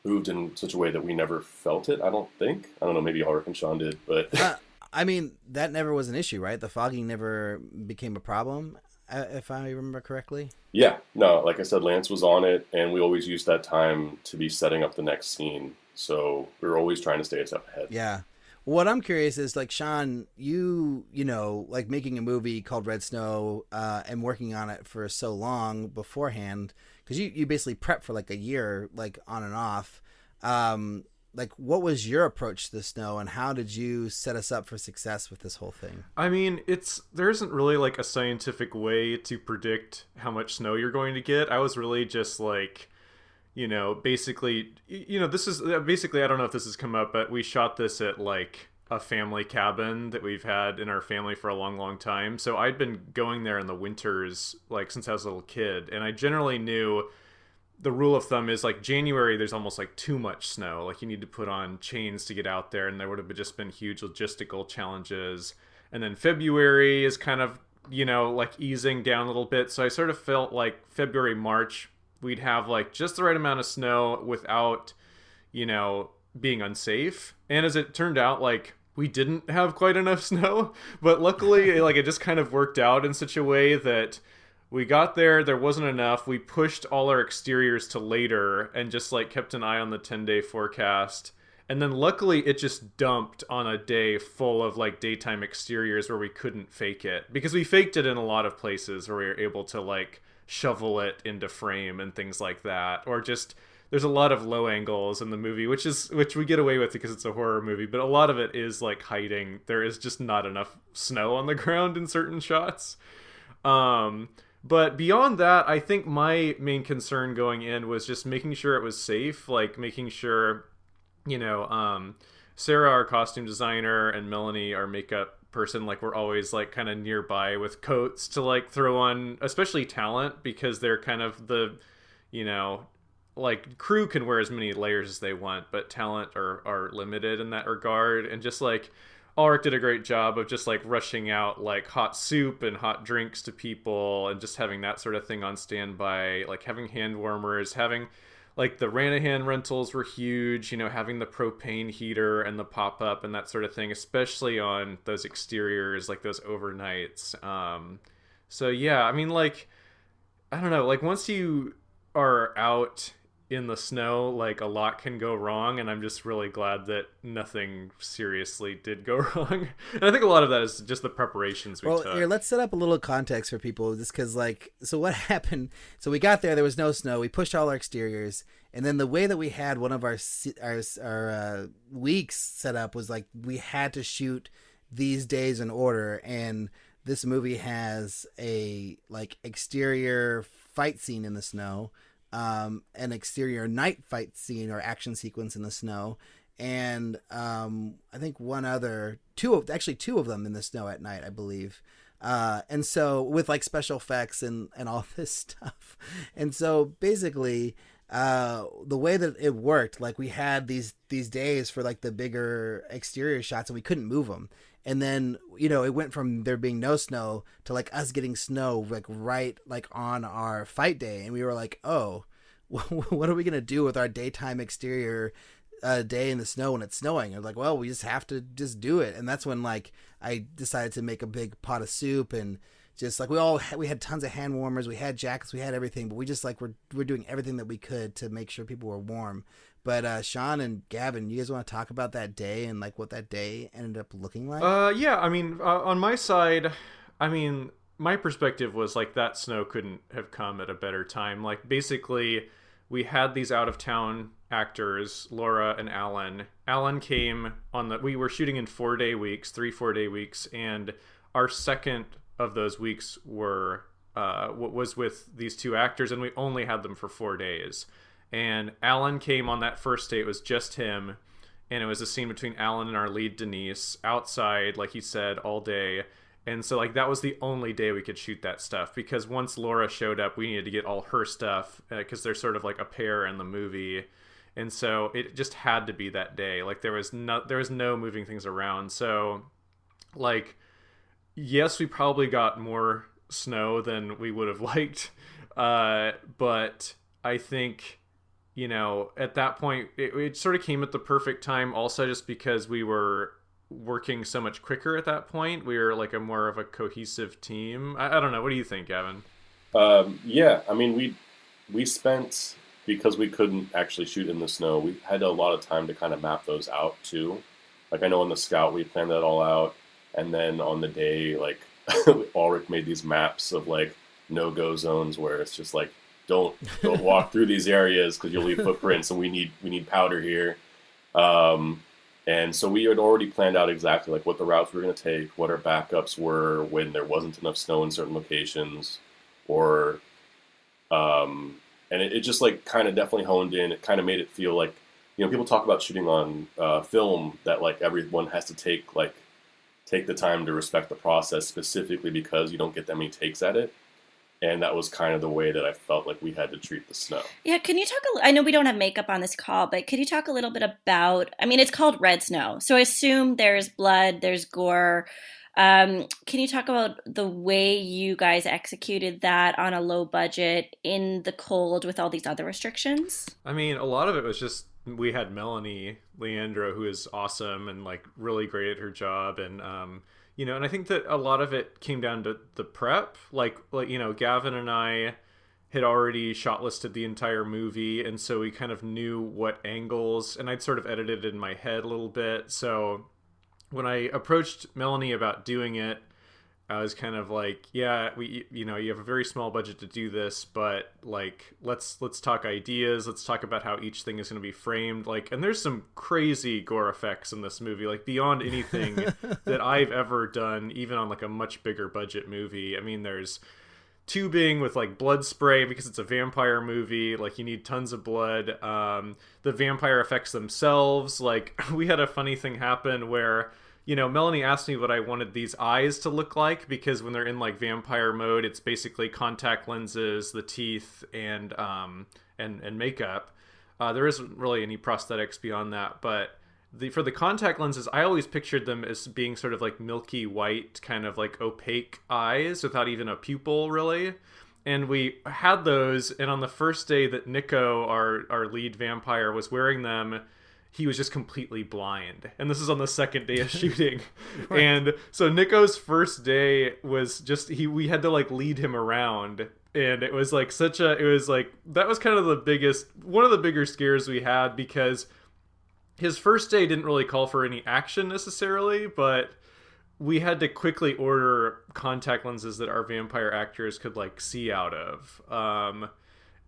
moved in such a way that we never felt it. I don't think. I don't know. Maybe Alrik and Sean did, but uh, I mean, that never was an issue, right? The fogging never became a problem, if I remember correctly. Yeah, no, like I said, Lance was on it, and we always used that time to be setting up the next scene. So we were always trying to stay a step ahead. Yeah. What I'm curious is like Sean, you you know like making a movie called Red Snow uh, and working on it for so long beforehand because you you basically prep for like a year like on and off. Um, like what was your approach to the snow and how did you set us up for success with this whole thing? I mean, it's there isn't really like a scientific way to predict how much snow you're going to get. I was really just like you know, basically, you know, this is uh, basically, I don't know if this has come up, but we shot this at like a family cabin that we've had in our family for a long, long time. So I'd been going there in the winters, like since I was a little kid, and I generally knew the rule of thumb is like January, there's almost like too much snow. Like you need to put on chains to get out there, and there would have just been huge logistical challenges. And then February is kind of, you know, like easing down a little bit. So I sort of felt like February, March, we'd have like just the right amount of snow without, you know, being unsafe. And as it turned out, like we didn't have quite enough snow, but luckily, like it just kind of worked out in such a way that we got there there wasn't enough. We pushed all our exteriors to later and just like kept an eye on the 10 day forecast. And then luckily it just dumped on a day full of like daytime exteriors where we couldn't fake it. Because we faked it in a lot of places where we were able to like shovel it into frame and things like that. Or just there's a lot of low angles in the movie which is which we get away with because it's a horror movie but a lot of it is like hiding. There is just not enough snow on the ground in certain shots. Um but beyond that, I think my main concern going in was just making sure it was safe, like making sure, you know, um, Sarah, our costume designer, and Melanie, our makeup person, like we're always like kind of nearby with coats to like throw on, especially talent because they're kind of the, you know, like crew can wear as many layers as they want, but talent are are limited in that regard, and just like Alrik did a great job of just like rushing out like hot soup and hot drinks to people and just having that sort of thing on standby, like having hand warmers, having like the Ranahan rentals were huge, you know, having the propane heater and the pop up and that sort of thing, especially on those exteriors, like those overnights. Um, so yeah, I mean, like, I don't know, like once you are out in the snow, like a lot can go wrong, and I'm just really glad that nothing seriously did go wrong. And I think a lot of that is just the preparations we well, took. here, let's set up a little context for people, just because, like, so what happened? So we got there, there was no snow. We pushed all our exteriors, and then the way that we had one of our our, our uh, weeks set up was like we had to shoot these days in order, and this movie has a like exterior fight scene in the snow um, an exterior night fight scene or action sequence in the snow, and um, I think one other, two of actually two of them in the snow at night, I believe. Uh, and so with like special effects and and all this stuff, and so basically, uh, the way that it worked, like we had these these days for like the bigger exterior shots, and we couldn't move them. And then you know it went from there being no snow to like us getting snow like right like on our fight day, and we were like, oh, what are we gonna do with our daytime exterior uh, day in the snow when it's snowing? I was like, well, we just have to just do it, and that's when like I decided to make a big pot of soup and just like we all had, we had tons of hand warmers, we had jackets, we had everything, but we just like we're we're doing everything that we could to make sure people were warm. But uh, Sean and Gavin, you guys want to talk about that day and like what that day ended up looking like? Uh, yeah. I mean, uh, on my side, I mean, my perspective was like that snow couldn't have come at a better time. Like basically, we had these out of town actors, Laura and Alan. Alan came on the. We were shooting in four day weeks, three four day weeks, and our second of those weeks were uh, was with these two actors, and we only had them for four days and Alan came on that first day. It was just him, and it was a scene between Alan and our lead Denise outside, like he said, all day. And so like that was the only day we could shoot that stuff because once Laura showed up, we needed to get all her stuff because uh, they're sort of like a pair in the movie. And so it just had to be that day. Like there was no there was no moving things around. So like yes, we probably got more snow than we would have liked. Uh, but I think you know, at that point, it, it sort of came at the perfect time. Also, just because we were working so much quicker at that point, we were like a more of a cohesive team. I, I don't know. What do you think, Evan? Um, yeah, I mean, we we spent because we couldn't actually shoot in the snow. We had a lot of time to kind of map those out too. Like I know on the scout we planned that all out, and then on the day, like Alrik made these maps of like no go zones where it's just like don't don't walk through these areas because you'll leave footprints, and we need we need powder here. Um, and so we had already planned out exactly like what the routes we were going to take, what our backups were when there wasn't enough snow in certain locations, or um, and it, it just like kind of definitely honed in. It kind of made it feel like you know people talk about shooting on uh, film that like everyone has to take like take the time to respect the process specifically because you don't get that many takes at it and that was kind of the way that I felt like we had to treat the snow. Yeah, can you talk a I know we don't have makeup on this call, but could you talk a little bit about I mean it's called Red Snow. So I assume there's blood, there's gore. Um, can you talk about the way you guys executed that on a low budget in the cold with all these other restrictions? I mean, a lot of it was just we had Melanie Leandro, who is awesome and like really great at her job, and um, you know, and I think that a lot of it came down to the prep. Like, like you know, Gavin and I had already shot listed the entire movie, and so we kind of knew what angles, and I'd sort of edited it in my head a little bit. So when I approached Melanie about doing it, I was kind of like, yeah, we, you know, you have a very small budget to do this, but like, let's let's talk ideas. Let's talk about how each thing is going to be framed. Like, and there's some crazy gore effects in this movie, like beyond anything that I've ever done, even on like a much bigger budget movie. I mean, there's tubing with like blood spray because it's a vampire movie like you need tons of blood um the vampire effects themselves like we had a funny thing happen where you know, Melanie asked me what I wanted these eyes to look like because when they're in like vampire mode, it's basically contact lenses, the teeth, and um, and and makeup. Uh, there isn't really any prosthetics beyond that, but the for the contact lenses, I always pictured them as being sort of like milky white, kind of like opaque eyes without even a pupil, really. And we had those, and on the first day that Nico, our our lead vampire, was wearing them he was just completely blind. And this is on the second day of shooting. right. And so Nico's first day was just he we had to like lead him around and it was like such a it was like that was kind of the biggest one of the bigger scares we had because his first day didn't really call for any action necessarily, but we had to quickly order contact lenses that our vampire actors could like see out of. Um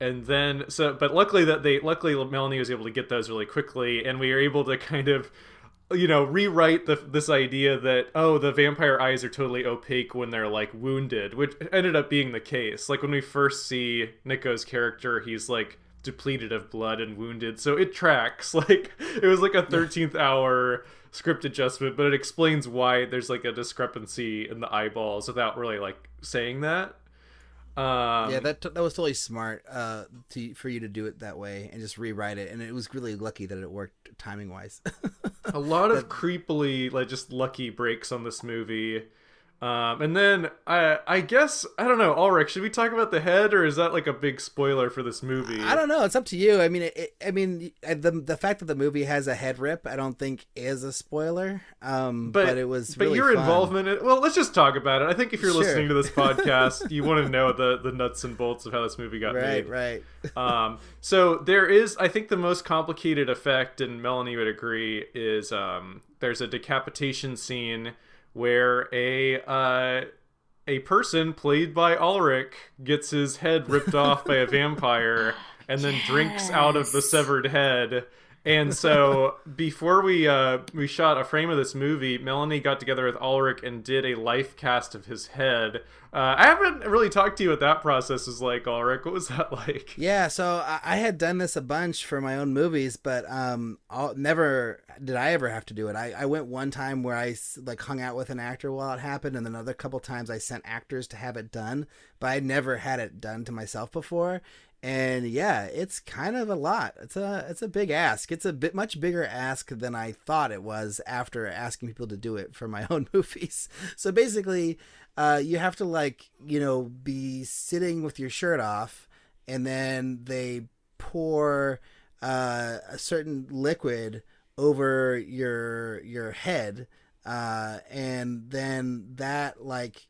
and then so but luckily that they luckily melanie was able to get those really quickly and we were able to kind of you know rewrite the, this idea that oh the vampire eyes are totally opaque when they're like wounded which ended up being the case. Like when we first see nico's character he's like depleted of blood and wounded so it tracks. Like it was like a 13th hour script adjustment but it explains why there's like a discrepancy in the eyeballs without really like saying that um, yeah, that that was totally smart uh, to for you to do it that way and just rewrite it, and it was really lucky that it worked timing wise. a lot of creepily like just lucky breaks on this movie. Um, and then I I guess I don't know, Alrik. Should we talk about the head, or is that like a big spoiler for this movie? I don't know. It's up to you. I mean, it, I mean, the the fact that the movie has a head rip, I don't think is a spoiler. Um, but, but it was. But really your fun. involvement. In, well, let's just talk about it. I think if you're sure. listening to this podcast, you want to know the the nuts and bolts of how this movie got right, made. Right. Right. um. So there is, I think, the most complicated effect, and Melanie would agree, is um. There's a decapitation scene where a uh a person played by Alrik gets his head ripped off by a vampire and then yes. drinks out of the severed head. And so before we uh, we shot a frame of this movie, Melanie got together with Alrik and did a life cast of his head. Uh, I haven't really talked to you what that process was like, Alrik. What was that like? Yeah, so I had done this a bunch for my own movies, but um, I'll, never did I ever have to do it. I, I went one time where I like hung out with an actor while it happened, and then another couple times I sent actors to have it done, but I never had it done to myself before. And yeah, it's kind of a lot. It's a it's a big ask. It's a bit much bigger ask than I thought it was after asking people to do it for my own movies. So basically, uh, you have to like you know be sitting with your shirt off, and then they pour uh, a certain liquid over your your head uh and then that like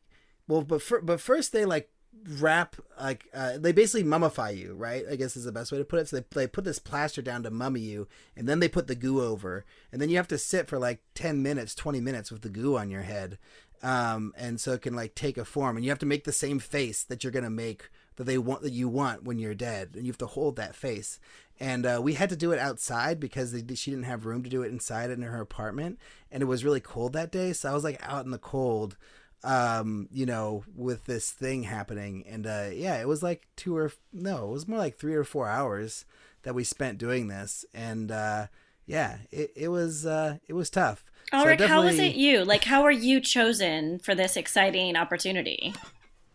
well but for, but first they like wrap like uh, they basically mummify you right? I guess is the best way to put it. So they, they put this plaster down to mummy you and then they put the goo over and then you have to sit for like 10 minutes 20 minutes with the goo on your head um and so it can like take a form and you have to make the same face that you're gonna make that they want that you want when you're dead and you have to hold that face and uh, we had to do it outside because they, she didn't have room to do it inside in her apartment and it was really cold that day so i was like out in the cold um, you know, with this thing happening. And uh, yeah, it was like two or no, it was more like three or four hours that we spent doing this. And uh, yeah, it, it was uh, it was tough. Alrik, so how was it you? Like, how are you chosen for this exciting opportunity?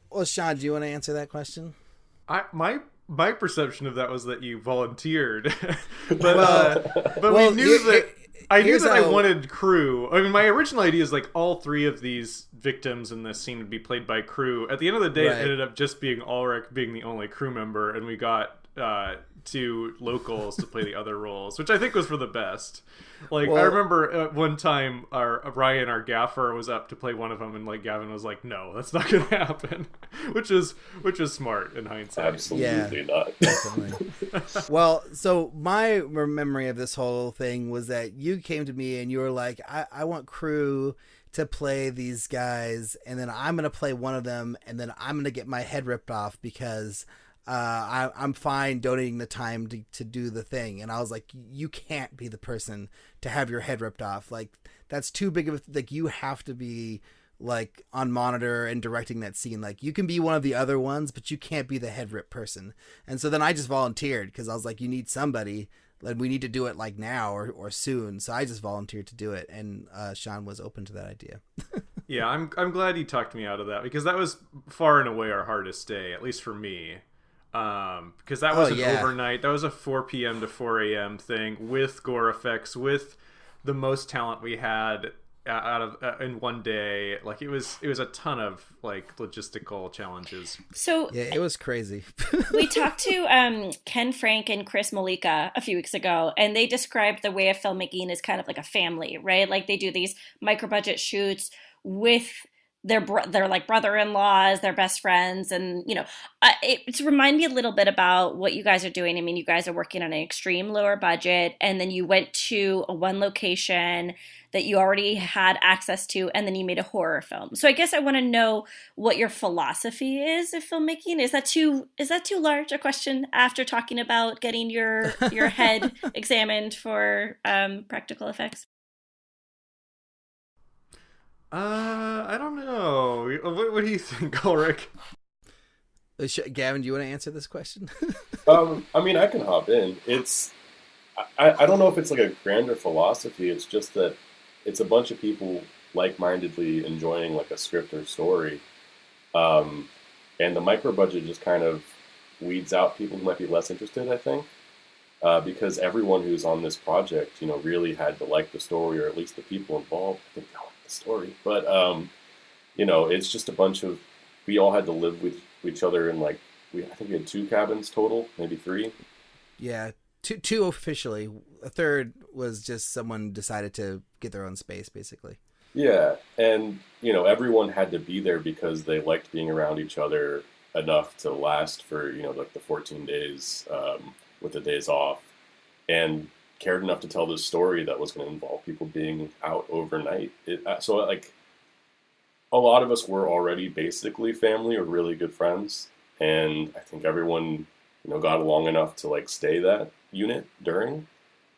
Well, Sean, do you want to answer that question? I my my perception of that was that you volunteered, but well, uh, but well, we knew that. I knew that how... I wanted crew. I mean, my original idea is like all three of these victims in this scene would be played by crew. At the end of the day, right. it ended up just being Alrik being the only crew member, and we got uh, two locals to play the other roles, which I think was for the best. Like well, I remember uh, one time our Ryan, our gaffer, was up to play one of them, and like Gavin was like, "No, that's not going to happen," which is which is smart in hindsight. Absolutely yeah, not. Well, so my memory of this whole thing was that you came to me and you were like, "I, I want crew." to play these guys and then I'm going to play one of them and then I'm going to get my head ripped off because uh, I, am fine donating the time to, to do the thing. And I was like, you can't be the person to have your head ripped off. Like, that's too big of a, like, you have to be like on monitor and directing that scene. Like, you can be one of the other ones, but you can't be the head rip person. And so then I just volunteered because I was like, you need somebody. Like, we need to do it like now or, or soon. So I just volunteered to do it. And uh, Sean was open to that idea. yeah, I'm, I'm glad you talked me out of that because that was far and away our hardest day, at least for me um because that was oh, an yeah. overnight that was a 4 p.m to 4 a.m thing with gore effects with the most talent we had out of uh, in one day. Like it was it was a ton of like logistical challenges. So yeah it was crazy. we talked to um ken frank and chris malika a few weeks ago and they described the way of filmmaking as kind of like a family right? Like they do these micro budget shoots with they're they're like brother-in-laws, they're best friends, and you know, uh, it, to remind me a little bit about what you guys are doing. I mean, you guys are working on an extreme lower budget, and then you went to a one location that you already had access to, and then you made a horror film. So I guess I want to know what your philosophy is of filmmaking. Is that too is that too large a question after talking about getting your your head examined for um, practical effects? Uh, I don't know. What, what do you think, Alrik? Uh, Gavin, do you want to answer this question? um, I mean, I can hop in. It's, I, I don't know if it's like a grander philosophy. It's just that it's a bunch of people like-mindedly enjoying like a script or story, um, and the micro budget just kind of weeds out people who might be less interested. I think. Uh, because everyone who's on this project, you know, really had to like the story, or at least the people involved. I think the story, but um, you know, it's just a bunch of we all had to live with each other in like we I think we had two cabins total, maybe three. Yeah, two two officially. A third was just someone decided to get their own space, basically. Yeah, and you know, everyone had to be there because they liked being around each other enough to last for you know like the 14 days um, with the days off, and cared enough to tell this story that was going to involve people being out overnight. It, uh, so like a lot of us were already basically family or really good friends, and I think everyone you know got along enough to like stay that unit during.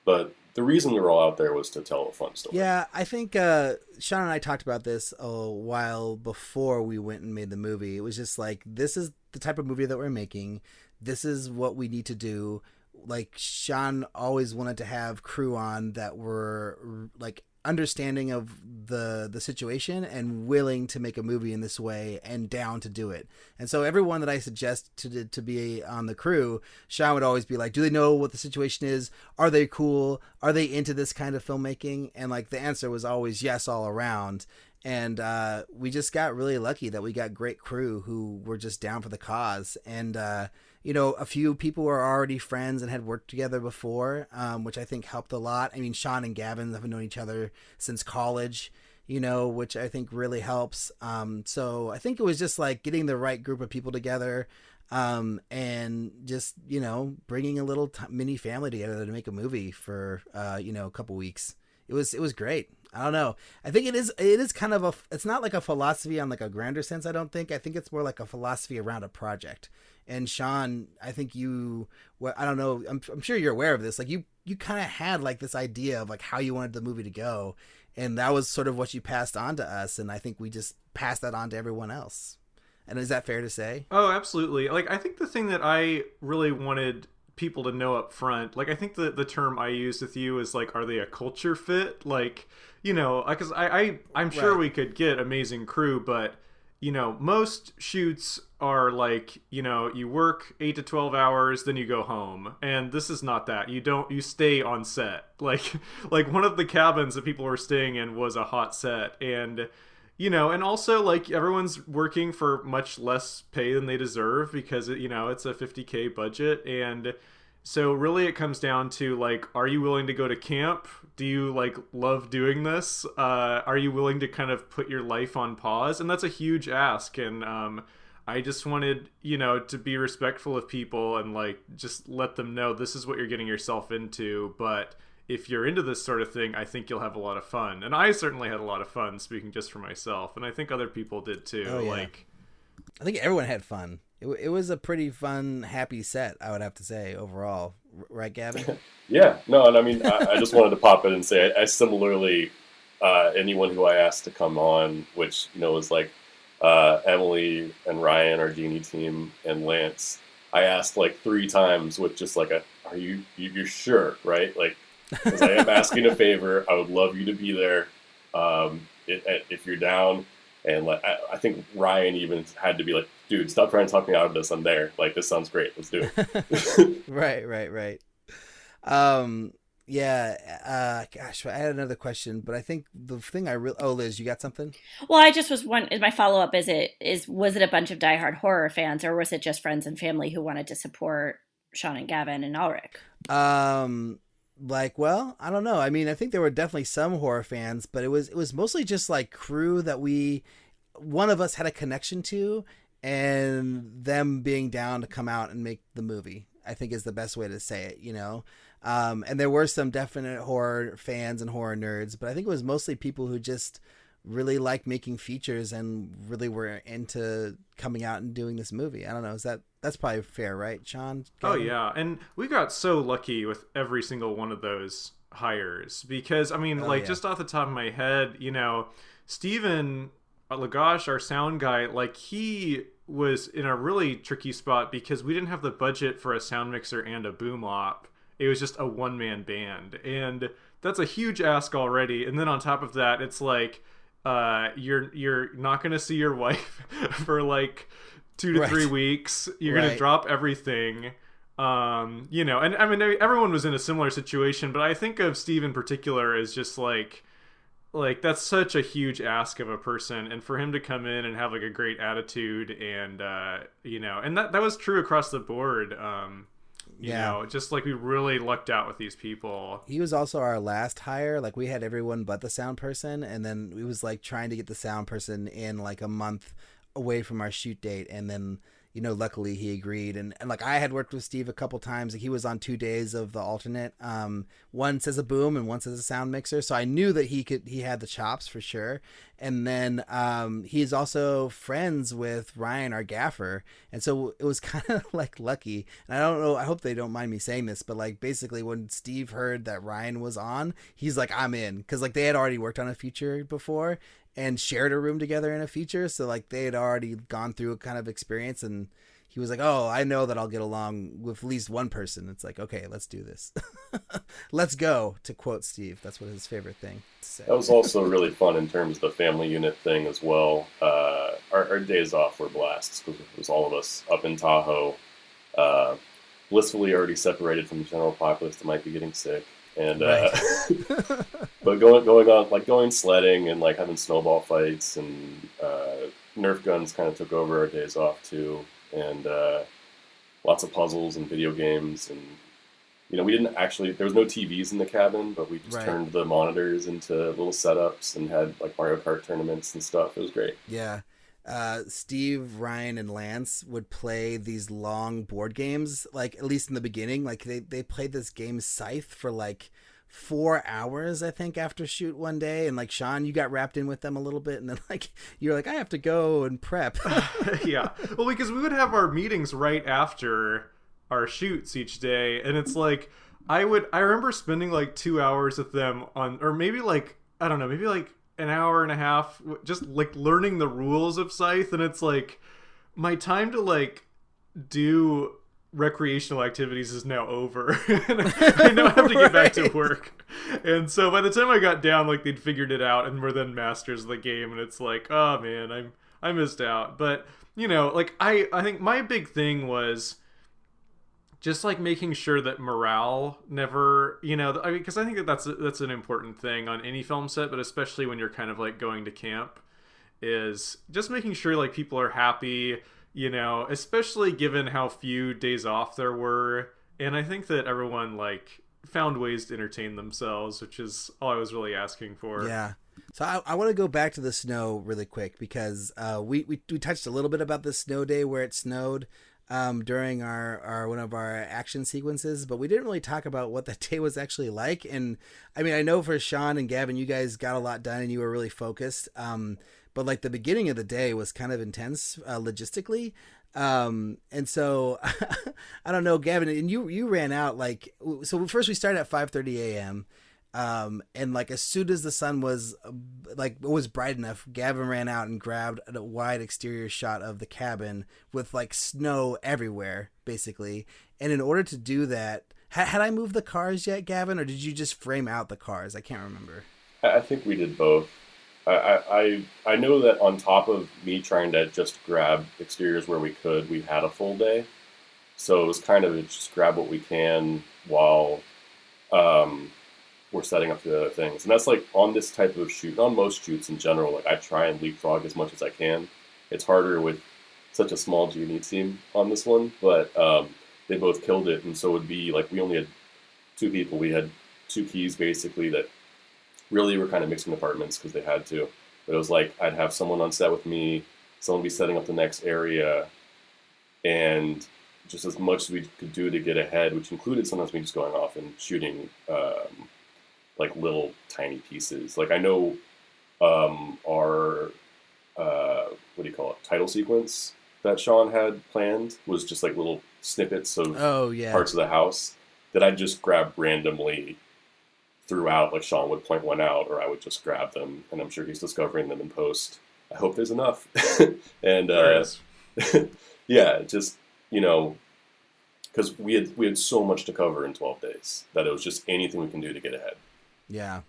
But the reason we were all out there was to tell a fun story. Yeah, I think uh, Sean and I talked about this a while before we went and made the movie. It was just like this is the type of movie that we're making. This is what we need to do like Sean always wanted to have crew on that were like understanding of the the situation and willing to make a movie in this way and down to do it. And so everyone that I suggest to to be on the crew, Sean would always be like, "Do they know what the situation is? Are they cool? Are they into this kind of filmmaking?" And like the answer was always yes all around. And uh, we just got really lucky that we got great crew who were just down for the cause and. Uh, you know, a few people were already friends and had worked together before, um, which I think helped a lot. I mean, Sean and Gavin have known each other since college, you know, which I think really helps. Um, so I think it was just like getting the right group of people together um, and just, you know, bringing a little t- mini family together to make a movie for, uh, you know, a couple weeks. It was, it was great. I don't know. I think it is it is kind of a it's not like a philosophy on like a grander sense, I don't think. I think it's more like a philosophy around a project and Sean, I think you, well, I don't know, I'm, I'm sure you're aware of this. Like you, you kind of had like this idea of like how you wanted the movie to go, and that was sort of what you passed on to us, and I think we just passed that on to everyone else. And is that fair to say? Oh, absolutely. Like I think the thing that I really wanted people to know up front, like I think the the term I used with you is like, are they a culture fit? Like, you know, because I, I I'm sure Right. we could get amazing crew, but you know, most shoots are like, you know, you work eight to twelve hours, then you go home, and this is not that. You don't. You stay on set. Like, like one of the cabins that people were staying in was a hot set, and you know and also like everyone's working for much less pay than they deserve because you know it's a 50k budget and so really it comes down to like are you willing to go to camp do you like love doing this uh, are you willing to kind of put your life on pause and that's a huge ask and um, i just wanted you know to be respectful of people and like just let them know this is what you're getting yourself into but if you're into this sort of thing, I think you'll have a lot of fun. And I certainly had a lot of fun speaking just for myself, and I think other people did too. Oh, yeah. Like, I think everyone had fun. It, it was a pretty fun, happy set, I would have to say overall. Right, Gavin? Yeah, no, and I mean, I, I just wanted to pop in and say, I, I similarly, uh, anyone who I asked to come on, which you know was like uh, Emily and Ryan, our G&E team, and Lance, I asked like three times with just like a, "Are you you- you're sure, right?" Like, because I am asking a favor, I would love you to be there, um, i- i- if you're down. And like, I, I think Ryan even had to be like, "Dude, stop trying to talk me out of this. I'm there. Like, this sounds great. Let's do it." right, right, right. Um, yeah. Uh, gosh, I had another question, but I think the thing I really oh, Liz, you got something? Well, I just was one. My follow up is it is was it a bunch of diehard horror fans or was it just friends and family who wanted to support Sean and Gavin and Alrik? Um, like, well, I don't know. I mean, I think there were definitely some horror fans, but it was it was mostly just like crew that we one of us had a connection to, and them being down to come out and make the movie. I think is the best way to say it. You know. Um, and there were some definite horror fans and horror nerds, but I think it was mostly people who just really like making features and really were into coming out and doing this movie. I don't know. Is that that's probably fair, right, Sean? oh yeah, and we got so lucky with every single one of those hires because I mean, Oh, like yeah. just off the top of my head, you know, Steven Lagash, our sound guy, like he was in a really tricky spot because we didn't have the budget for a sound mixer and a boom op. It was just a one man band. And that's a huge ask already. And then on top of that, it's like uh you're you're not gonna see your wife for like two to Right. three weeks. You're gonna drop everything. Um, you know, and I mean everyone was in a similar situation, but I think of Steve in particular as just like like that's such a huge ask of a person and for him to come in and have like a great attitude and uh you know and that that was true across the board um you Yeah. know just like we really lucked out with these people He was also our last hire. Like we had everyone but the sound person, and then we was like trying to get the sound person in like a month away from our shoot date, and then you know luckily he agreed. And, and like I had worked with Steve a couple times. He was on two days of the alternate. Um, one says a boom and one says a sound mixer, so I knew that he could he had the chops for sure. And then um, he's also friends with Ryan, our gaffer, and so it was kind of like lucky. And I don't know. I hope they don't mind me saying this, but like basically when Steve heard that Ryan was on, he's like, "I'm in," because like they had already worked on a feature before and shared a room together in a feature, so like they had already gone through a kind of experience and. He was like, "Oh, I know that I'll get along with at least one person." It's like, "Okay, let's do this. let's go." To quote Steve, that's what his favorite thing to say. That was also really fun in terms of the family unit thing as well. Uh, our, our days off were blasts because it was all of us up in Tahoe, uh, blissfully already separated from the general populace that might be getting sick. And uh, but going going on like going sledding and like having snowball fights and uh, Nerf guns kind of took over our days off too, and uh, lots of puzzles and video games and you know we didn't actually there was no TVs in the cabin, but we just Right. turned the monitors into little setups and had like Mario Kart tournaments and stuff. It was great. Yeah. Uh, Steve, Ryan, and Lance would play these long board games, like at least in the beginning. Like they, they played this game Scythe for like four hours, I think, after shoot one day. And like Sean, you got wrapped in with them a little bit, and then like you're like, I have to go and prep. yeah. Well, because we would have our meetings right after our shoots each day, and it's like I would I remember spending like two hours with them on, or maybe like I don't know, maybe like an hour and a half just like learning the rules of Scythe and it's like my time to like do recreational activities is now over. I now have to get back to work. And so by the time I got down, like they'd figured it out and were then masters of the game. And it's like, oh man, I'm I missed out. But you know, like I I think my big thing was just like making sure that morale never, you know, I mean, because I think that that's that's an important thing on any film set, but especially when you're kind of like going to camp, is just making sure like people are happy you know, especially given how few days off there were. And I think that everyone like found ways to entertain themselves, which is all I was really asking for. Yeah. So I, I want to go back to the snow really quick because uh, we, we we touched a little bit about the snow day where it snowed um, during our, our one of our action sequences, but we didn't really talk about what that day was actually like. And I mean, I know for Sean and Gavin, you guys got a lot done and you were really focused. Um, but like the beginning of the day was kind of intense uh, logistically um and so i don't know gavin and you you ran out like so first we started at 5 30 a.m um and like as soon as the sun was like it was bright enough gavin ran out and grabbed a wide exterior shot of the cabin with like snow everywhere basically. And in order to do that had, had i moved the cars yet gavin or did you just frame out the cars? I can't remember. I think we did both. I, I I know that on top of me trying to just grab exteriors where we could, we had a full day, so it was kind of just grab what we can while um, we're setting up the other things. And that's like on this type of shoot, on most shoots in general. Like I try and leapfrog as much as I can. It's harder with such a small G&E team on this one, but um, they both killed it. And so it would be like we only had two people. We had two keys basically that really were kind of mixing departments because they had to. But it was like I'd have someone on set with me, someone be setting up the next area, and just as much as we could do to get ahead, which included sometimes me just going off and shooting um, like little tiny pieces. Like I know um, our uh, what do you call it title sequence that Sean had planned was just like little snippets of oh, yeah. parts of the house that I just grabbed randomly throughout, like Sean would point one out, or I would just grab them, and I'm sure he's discovering them in post. I hope there's enough. and uh, yeah, just you know, because we had we had so much to cover in 12 days that it was just anything we can do to get ahead. Yeah.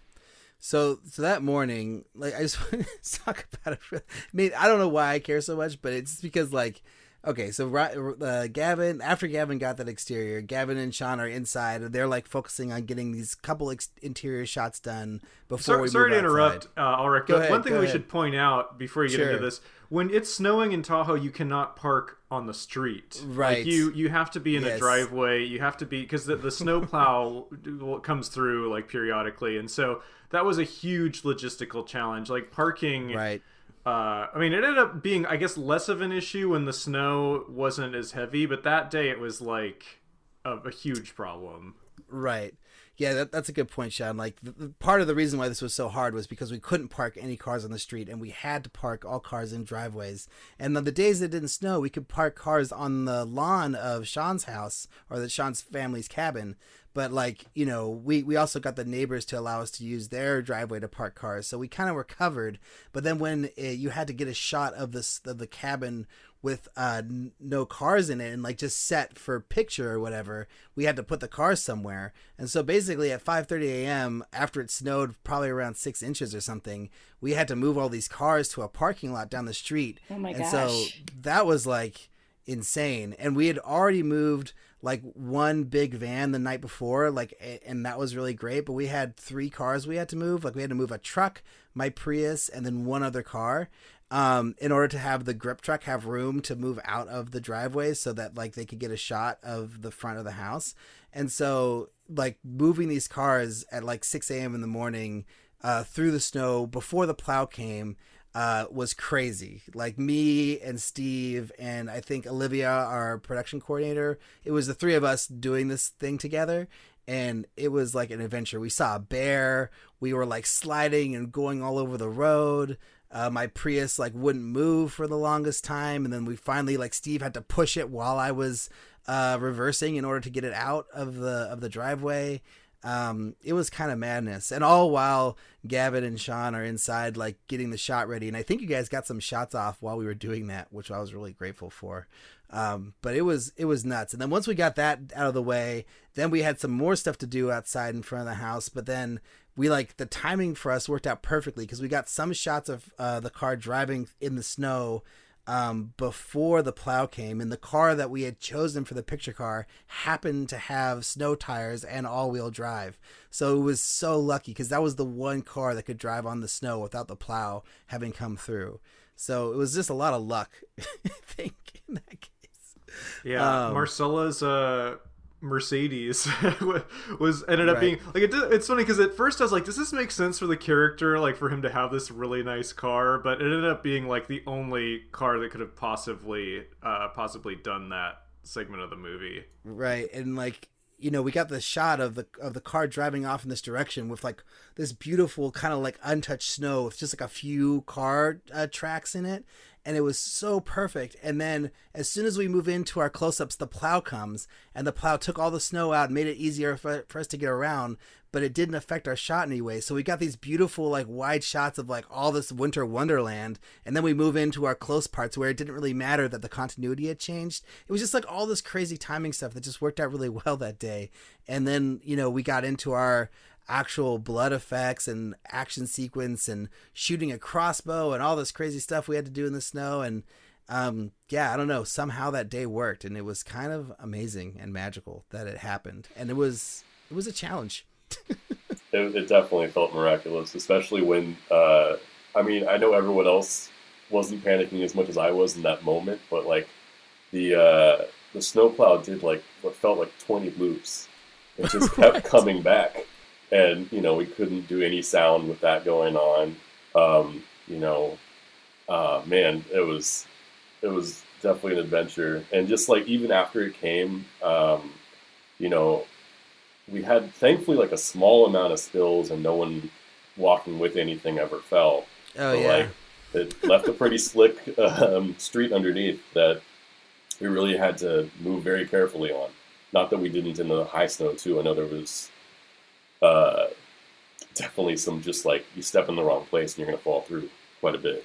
So so that morning, like I just want to talk about it. I mean, I don't know why I care so much, but it's because like Okay, so uh, Gavin, after Gavin got that exterior, Gavin and Sean are inside. They're like focusing on getting these couple ex- interior shots done before sorry, we sorry to outside. interrupt, uh, Alrik. Go ahead, one thing we ahead. should point out before you get Sure. into this: when it's snowing in Tahoe, you cannot park on the street. Right. Like you you have to be in a driveway. You have to be because the, the snow plow comes through like periodically, and so that was a huge logistical challenge. Like parking. Right. Uh, I mean, it ended up being, I guess, less of an issue when the snow wasn't as heavy, but that day it was like a, a huge problem. Right. Yeah, that, that's a good point, Sean. Like, the, the, part of the reason why this was so hard was because we couldn't park any cars on the street, and we had to park all cars in driveways. And on the days that didn't snow, we could park cars on the lawn of Sean's house or the Sean's family's cabin. But like, you know, we we also got the neighbors to allow us to use their driveway to park cars, so we kind of were covered. But then when uh you had to get a shot of this of the cabin with uh, n- no cars in it and like just set for picture or whatever we had to put the cars somewhere. And so basically at 5.30 a.m after it snowed probably around six inches or something we had to move all these cars to a parking lot down the street. Oh my and so that was like insane. And we had already moved like one big van the night before like and that was really great but we had three cars we had to move. Like we had to move a truck my prius and then one other car um, in order to have the grip truck have room to move out of the driveway so that like they could get a shot of the front of the house. And so like moving these cars at like 6 a.m in the morning uh, through the snow before the plow came uh, was crazy. Like me and Steve and I think Olivia, our production coordinator, it was the three of us doing this thing together. And it was like an adventure. We saw a bear. We were like sliding and going all over the road. Uh, my Prius like wouldn't move for the longest time, and then we finally like Steve had to push it while I was uh, reversing in order to get it out of the of the driveway. Um, it was kind of madness. And all while Gavin and Sean are inside, like getting the shot ready. And I think you guys got some shots off while we were doing that, which I was really grateful for. Um, but it was it was nuts. And then once we got that out of the way, then we had some more stuff to do outside in front of the house. But then we like the timing for us worked out perfectly because we got some shots of uh, the car driving in the snow um, before the plow came, and the car that we had chosen for the picture car happened to have snow tires and all wheel drive. So it was so lucky because that was the one car that could drive on the snow without the plow having come through. So it was just a lot of luck, I think, in that case. Yeah, um, Marcella's uh, Mercedes was ended up right. being like it. It's funny because at first I was like, does this make sense for the character? Like for him to have this really nice car, but it ended up being like the only car that could have possibly, uh, possibly done that segment of the movie. Right, and like you know, we got the shot of the of the car driving off in this direction with like this beautiful kind of like untouched snow with just like a few car uh, tracks in it, and it was so perfect. And then as soon as we move into our close ups, the plow comes, and the plow took all the snow out, and made it easier for, for us to get around, but it didn't affect our shot anyway. So we got these beautiful, like, wide shots of like all this winter wonderland, and then we move into our close parts where it didn't really matter that the continuity had changed. It was just like all this crazy timing stuff that just worked out really well that day. And then, you know, we got into our actual blood effects and action sequence and shooting a crossbow and all this crazy stuff we had to do in the snow and um, yeah, I don't know. Somehow that day worked, and it was kind of amazing and magical that it happened. And it was it was a challenge. it, it, definitely felt miraculous, especially when uh, I mean I know everyone else wasn't panicking as much as I was in that moment, but like the uh, the snowplow did like what felt like twenty loops. It just kept coming back, and you know we couldn't do any sound with that going on. Um, you know, uh, man, it was it was definitely an adventure, and just like even after it came, um, you know, we had thankfully like a small amount of spills, and no one walking with anything ever fell. Oh yeah. Like, it left a pretty slick um, street underneath that we really had to move very carefully on. Not that we didn't in the high snow too. I know there was uh, definitely some just like you step in the wrong place and you're going to fall through quite a bit.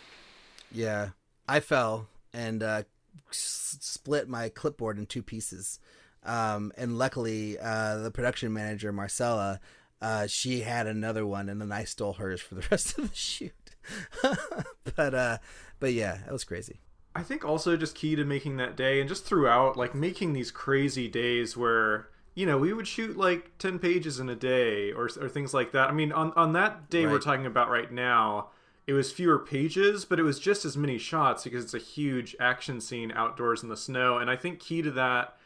Yeah, I fell and uh, s- split my clipboard in two pieces. Um, and luckily, uh, the production manager Marcella, uh, she had another one, and then I stole hers for the rest of the shoot. but uh, but yeah, that was crazy. I think also just key to making that day and just throughout, like making these crazy days where you know, we would shoot like 10 pages in a day or, or things like that. I mean, on, on that day right. we're talking about right now, it was fewer pages, but it was just as many shots because it's a huge action scene outdoors in the snow. And I think key to that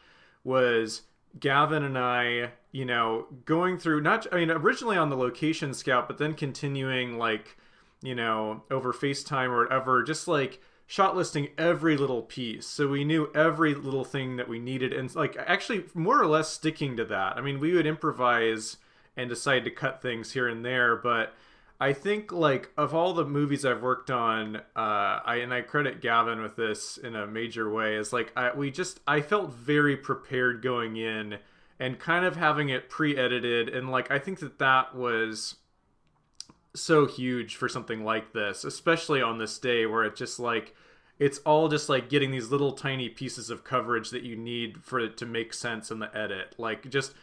was Gavin and I, you know, going through not, I mean, originally on the location scout, but then continuing like, you know, over FaceTime or whatever, just like shot listing every little piece. So we knew every little thing that we needed. And like actually more or less sticking to that. I mean we would improvise and decide to cut things here and there but i think like of all the movies i've worked on uh i and i credit gavin with this in a major way is like I, we just i felt very prepared going in and kind of having it pre-edited. And like i think that that was so huge for something like this, especially on this day where it just like it's all just like getting these little tiny pieces of coverage that you need for it to make sense in the edit. Like just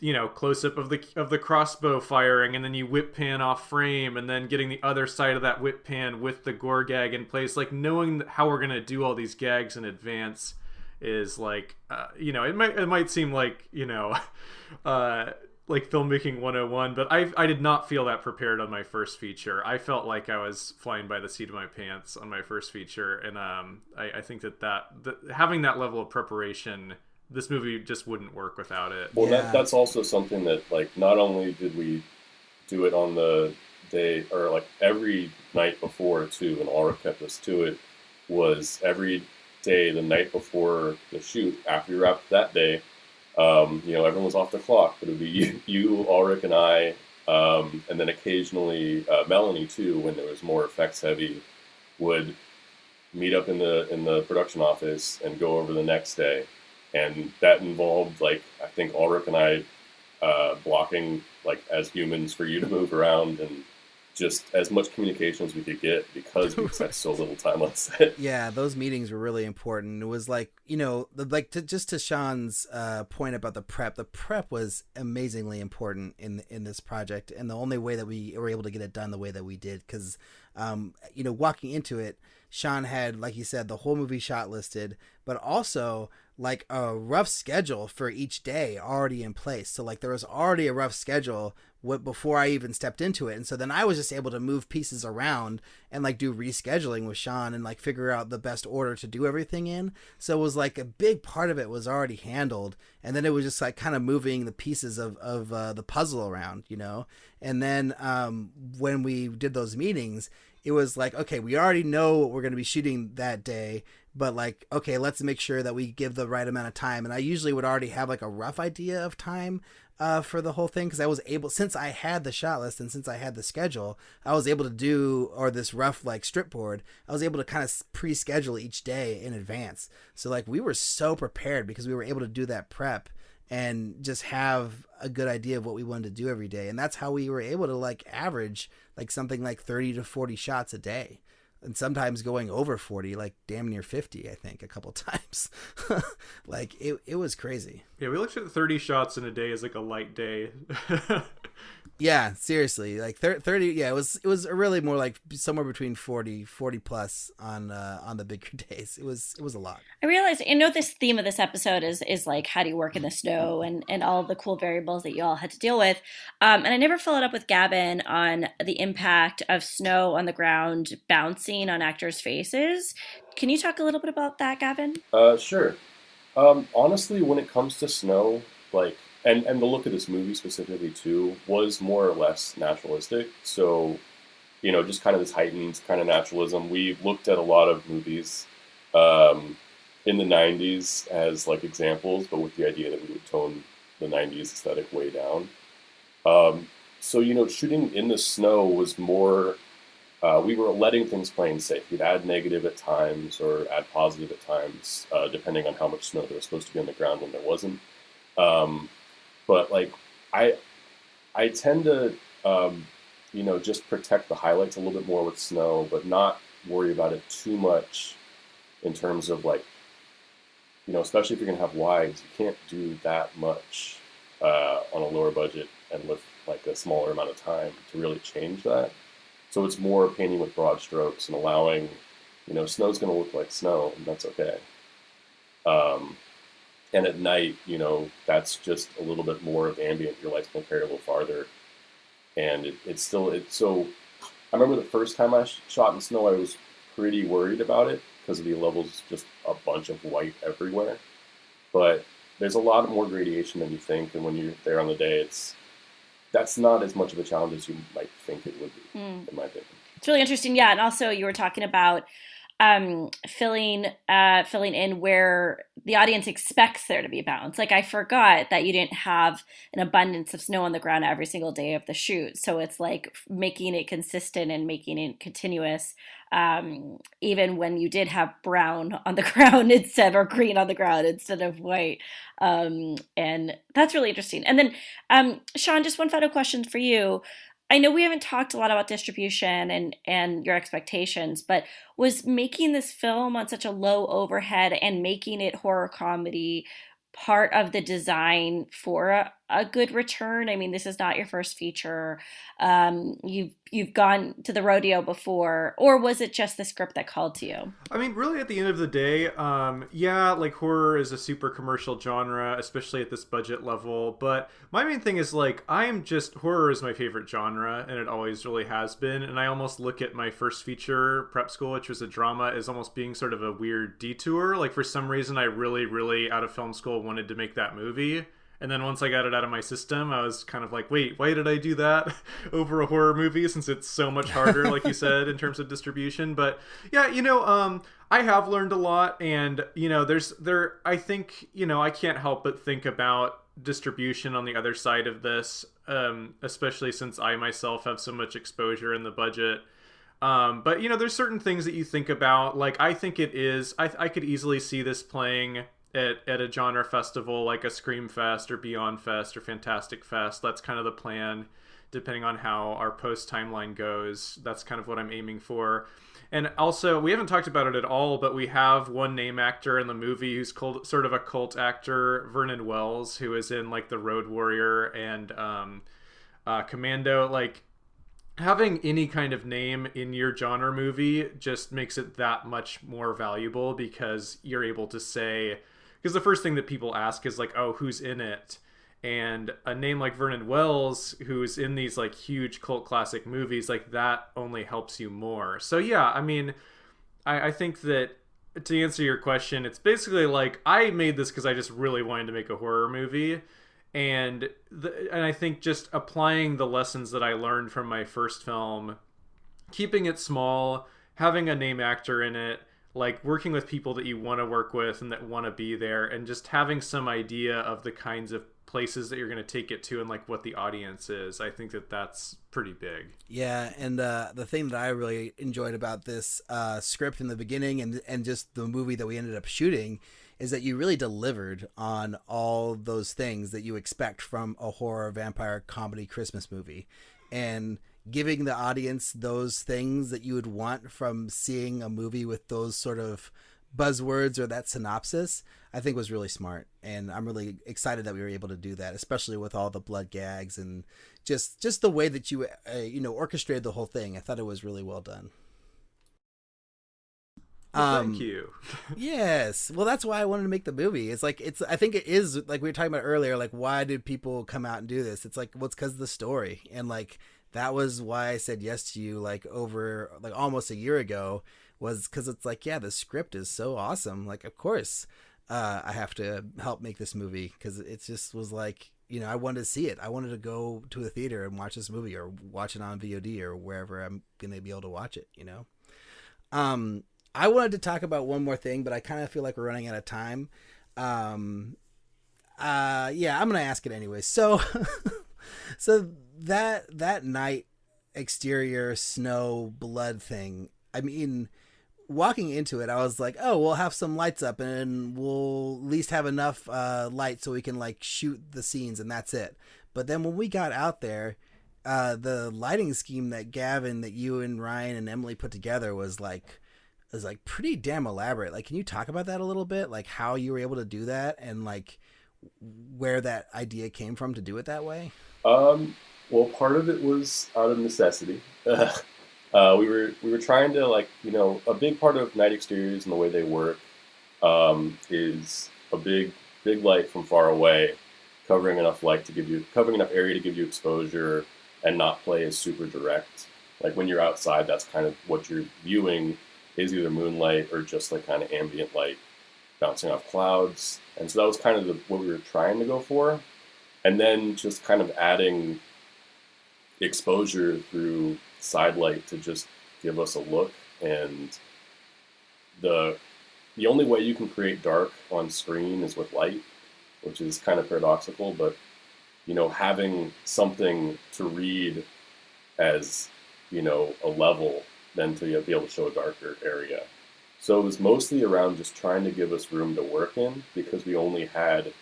you know close up of the of the crossbow firing and then you whip pan off frame and then getting the other side of that whip pan with the gore gag in place like knowing how we're going to do all these gags in advance is like uh, you know it might it might seem like you know uh like filmmaking 101 but i i did not feel that prepared on my first feature i felt like i was flying by the seat of my pants on my first feature and um i, I think that that the, having that level of preparation this movie just wouldn't work without it well yeah. that, that's also something that like not only did we do it on the day or like every night before too and Alrik kept us to it was every day the night before the shoot after we wrapped that day um, you know, everyone was off the clock, but it would be you, you Alrik, and I, um, and then occasionally uh, Melanie too, when there was more effects heavy, would meet up in the in the production office and go over the next day, and that involved like I think Alrik and I uh, blocking like as humans for you to move around and just as much communication as we could get because we spent so little time on set. Yeah, those meetings were really important. It was like you know, like to, just to Sean's uh, point about the prep. The prep was amazingly important in in this project, and the only way that we were able to get it done the way that we did, because um, you know, walking into it, Sean had, like you said, the whole movie shot listed, but also like a rough schedule for each day already in place. So like there was already a rough schedule before I even stepped into it. And so then I was just able to move pieces around and like do rescheduling with Sean and like figure out the best order to do everything in. So it was like a big part of it was already handled. And then it was just like kind of moving the pieces of, of uh, the puzzle around, you know? And then um, when we did those meetings, it was like, okay, we already know what we're going to be shooting that day but like okay let's make sure that we give the right amount of time and i usually would already have like a rough idea of time uh, for the whole thing because I was able since I had the shot list and since I had the schedule, I was able to do or this rough like strip board. I was able to kind of pre-schedule each day in advance. So like we were so prepared because we were able to do that prep and just have a good idea of what we wanted to do every day. And that's how we were able to like average like something like 30 to 40 shots a day and sometimes going over 40 like damn near 50 i think a couple times. Like it, it was crazy. Yeah we looked at 30 shots in a day as like a light day yeah seriously like 30 yeah it was it was really more like somewhere between 40 40 plus on uh on the bigger days. It was it was a lot. I realized i know this theme of this episode is is like how do you work in the snow and and all the cool variables that you all had to deal with. Um and i never followed up with gavin on the impact of snow on the ground bouncing on actors faces. Can you talk a little bit about that gavin? Uh sure. Um honestly when it comes to snow like and and the look of this movie specifically too was more or less naturalistic. So, you know, just kind of this heightened kind of naturalism. We looked at a lot of movies um, in the '90s as like examples, but with the idea that we would tone the '90s aesthetic way down. Um, so you know, shooting in the snow was more. Uh, we were letting things play in safe. We'd add negative at times or add positive at times, uh, depending on how much snow there was supposed to be on the ground when there wasn't. Um, but like I I tend to um, you know just protect the highlights a little bit more with snow, but not worry about it too much in terms of like you know especially if you're gonna have wides, you can't do that much uh, on a lower budget and with like a smaller amount of time to really change that. So it's more painting with broad strokes and allowing, you know, snow's going to look like snow, and that's okay. Um, and at night, you know, that's just a little bit more of ambient. Your light's to carry a little farther, and it, it's still it's so. I remember the first time I shot in snow, I was pretty worried about it because of the levels, just a bunch of white everywhere. But there's a lot more gradation than you think, and when you're there on the day, it's that's not as much of a challenge as you might think it would be, mm. in my opinion. It's really interesting, yeah. And also, you were talking about um, filling uh, filling in where the audience expects there to be bounce. Like I forgot that you didn't have an abundance of snow on the ground every single day of the shoot, so it's like making it consistent and making it continuous. Um, even when you did have brown on the ground instead or green on the ground instead of white, um, and that's really interesting. And then, um, Sean, just one final question for you. I know we haven't talked a lot about distribution and and your expectations, but was making this film on such a low overhead and making it horror comedy part of the design for a, good return? I mean, this is not your first feature. Um, you've you've gone to the rodeo before, or was it just the script that called to you? I mean, really, at the end of the day, um, yeah, like horror is a super commercial genre, especially at this budget level. But my main thing is like I am just horror is my favorite genre, and it always really has been. And I almost look at my first feature, Prep School, which was a drama, as almost being sort of a weird detour. Like for some reason, I really, really out of film school wanted to make that movie and then once I got it out of my system, I was kind of like, wait, why did I do that over a horror movie since it's so much harder, like you said, in terms of distribution? But yeah, you know, um, I have learned a lot, and you know, there's there. I think you know, I can't help but think about distribution on the other side of this, um, especially since I myself have so much exposure in the budget. Um, but you know, there's certain things that you think about. Like I think it is. I I could easily see this playing at, at a genre festival like a Scream Fest or Beyond Fest or Fantastic Fest. That's kind of the plan, depending on how our post timeline goes. That's kind of what I'm aiming for. And also, we haven't talked about it at all, but we have one name actor in the movie who's called, sort of a cult actor, Vernon Wells, who is in like The Road Warrior and um, uh, Commando. Like, having any kind of name in your genre movie just makes it that much more valuable because you're able to say, because the first thing that people ask is like, oh, who's in it? and a name like Vernon Wells, who's in these like huge cult classic movies, like that only helps you more. So yeah, I mean, I, I think that to answer your question, it's basically like I made this because I just really wanted to make a horror movie, and the, and I think just applying the lessons that I learned from my first film, keeping it small, having a name actor in it, like working with people that you want to work with and that want to be there, and just having some idea of the kinds of places that you're going to take it to and like what the audience is i think that that's pretty big. Yeah and uh, the thing that i really enjoyed about this uh, script in the beginning and and just the movie that we ended up shooting is that you really delivered on all those things that you expect from a horror vampire comedy christmas movie. And giving the audience those things that you would want from seeing a movie with those sort of buzzwords or that synopsis, I think was really smart. And I'm really excited that we were able to do that, especially with all the blood gags and just just the way that you uh, you know orchestrated the whole thing. I thought it was really well done. Well, thank um, you. yes. Well, that's why I wanted to make the movie. It's like it's. I think it is like we were talking about earlier. Like, why did people come out and do this? It's like, well, it's because of the story, and like that was why I said yes to you. Like over like almost a year ago, was because it's like, yeah, the script is so awesome. Like, of course, uh, I have to help make this movie because it just was like, you know, I wanted to see it. I wanted to go to a theater and watch this movie or watch it on VOD or wherever I'm gonna be able to watch it. You know, um, I wanted to talk about one more thing, but I kind of feel like we're running out of time. Um, uh, yeah, I'm gonna ask it anyway. So, so that that night exterior snow blood thing. I mean, walking into it, I was like, oh, we'll have some lights up and we'll at least have enough uh, light so we can like shoot the scenes and that's it. But then when we got out there, uh, the lighting scheme that Gavin, that you and Ryan and Emily put together was like was like pretty damn elaborate. Like, can you talk about that a little bit? Like how you were able to do that and like where that idea came from to do it that way? Um, well, part of it was out of necessity. uh, we were we were trying to like you know a big part of night exteriors and the way they work um, is a big big light from far away, covering enough light to give you covering enough area to give you exposure and not play as super direct. Like when you're outside, that's kind of what you're viewing is either moonlight or just like kind of ambient light bouncing off clouds. And so that was kind of the, what we were trying to go for. And then just kind of adding exposure through side light to just give us a look. And the the only way you can create dark on screen is with light which is kind of paradoxical but you know having something to read as you know a level then to be able to show a darker area. So it was mostly around just trying to give us room to work in because we only had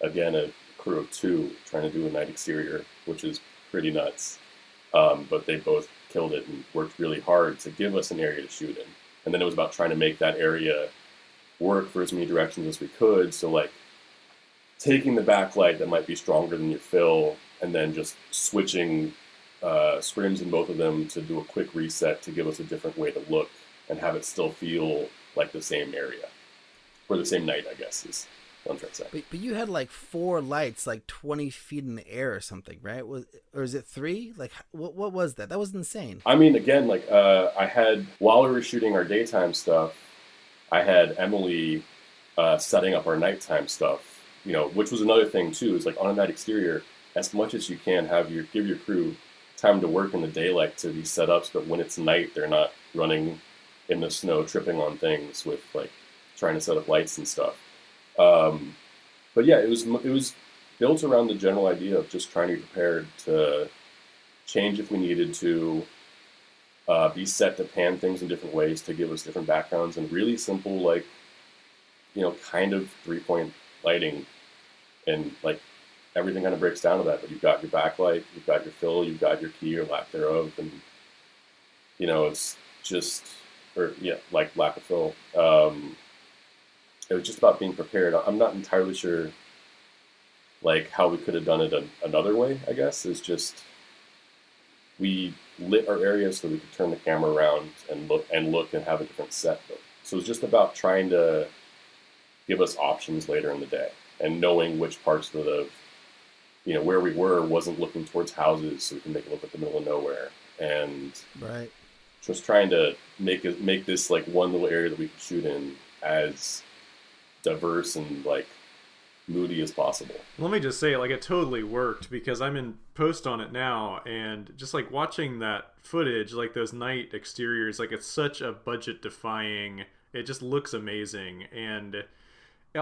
again a crew of two trying to do a night exterior which is pretty nuts um, but they both killed it and worked really hard to give us an area to shoot in. And then it was about trying to make that area work for as many directions as we could. So like taking the backlight that might be stronger than your fill and then just switching uh, scrims in both of them to do a quick reset to give us a different way to look and have it still feel like the same area or the same night, I guess is I'm trying to say. But, but you had like four lights, like twenty feet in the air or something, right? Was or is it three? Like what? What was that? That was insane. I mean, again, like uh, I had while we were shooting our daytime stuff, I had Emily uh, setting up our nighttime stuff. You know, which was another thing too. Is like on a night exterior, as much as you can have your give your crew time to work in the daylight to be set up, so that when it's night, they're not running in the snow, tripping on things with like trying to set up lights and stuff. Um, but yeah, it was it was built around the general idea of just trying to be prepared to change if we needed to, uh, be set to pan things in different ways to give us different backgrounds and really simple like you know, kind of three point lighting, and like everything kind of breaks down to that. But you've got your backlight, you've got your fill, you've got your key or lack thereof, and you know, it's just or yeah, like lack of fill. Um, it was just about being prepared. I'm not entirely sure, like how we could have done it an, another way. I guess is just we lit our area so we could turn the camera around and look and look and have a different set. So it was just about trying to give us options later in the day and knowing which parts of the you know where we were wasn't looking towards houses so we can make it look like the middle of nowhere and right just trying to make it make this like one little area that we could shoot in as diverse and like moody as possible. Let me just say, like, it totally worked because I'm in post on it now, and just like watching that footage, like those night exteriors, like it's such a budget defying. It just looks amazing, and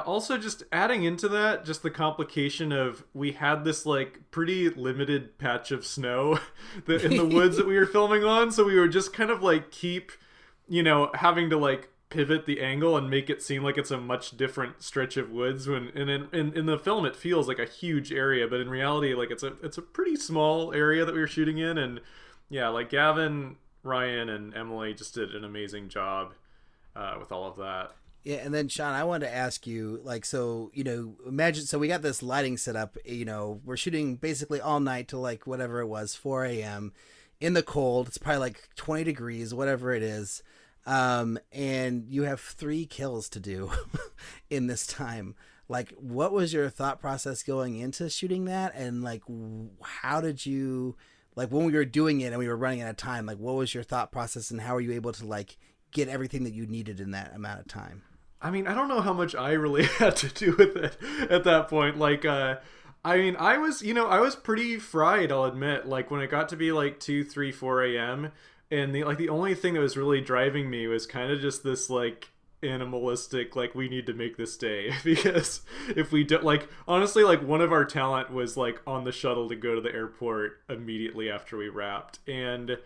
also just adding into that, just the complication of we had this like pretty limited patch of snow that in the woods that we were filming on, so we were just kind of like keep, you know, having to like pivot the angle and make it seem like it's a much different stretch of woods when and in, in, in the film it feels like a huge area but in reality like it's a it's a pretty small area that we were shooting in and yeah like gavin ryan and emily just did an amazing job uh, with all of that yeah, and then Sean, I wanted to ask you, like, so you know, imagine, so we got this lighting set up. You know, we're shooting basically all night to like whatever it was, four a.m. in the cold. It's probably like twenty degrees, whatever it is um, and you have three kills to do in this time. Like, what was your thought process going into shooting that, and like, how did you, like, when we were doing it and we were running out of time, like, what was your thought process, and how were you able to like get everything that you needed in that amount of time? I mean, I don't know how much I really had to do with it at that point. Like, uh, I mean, I was, you know, I was pretty fried. I'll admit. Like when it got to be like two, three, four a.m and the like the only thing that was really driving me was kind of just this like animalistic like we need to make this day. Because if we don't like honestly like one of our talent was like on the shuttle to go to the airport immediately after we wrapped. And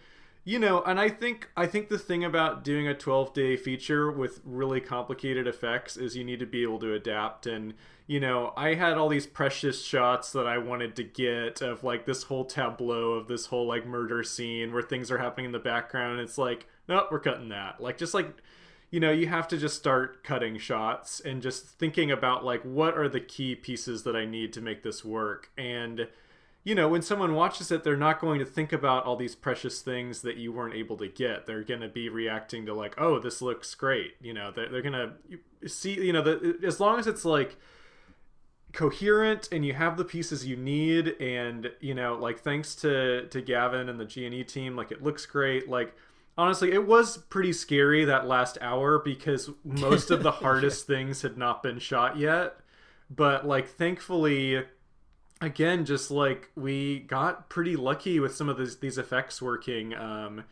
you know and i think i think the thing about doing a 12 day feature with really complicated effects is you need to be able to adapt and you know, I had all these precious shots that I wanted to get of like this whole tableau of this whole like murder scene where things are happening in the background. it's like, nope, we're cutting that. Like, just like, you know, you have to just start cutting shots and just thinking about like, what are the key pieces that I need to make this work? And, you know, when someone watches it, they're not going to think about all these precious things that you weren't able to get. They're going to be reacting to like, oh, this looks great. You know, they're, they're going to see, you know, the, as long as it's like, coherent and you have the pieces you need and you know like thanks to to Gavin and the G&E team like it looks great like honestly it was pretty scary that last hour because most of the hardest things had not been shot yet but like thankfully again just like we got pretty lucky with some of these these effects working um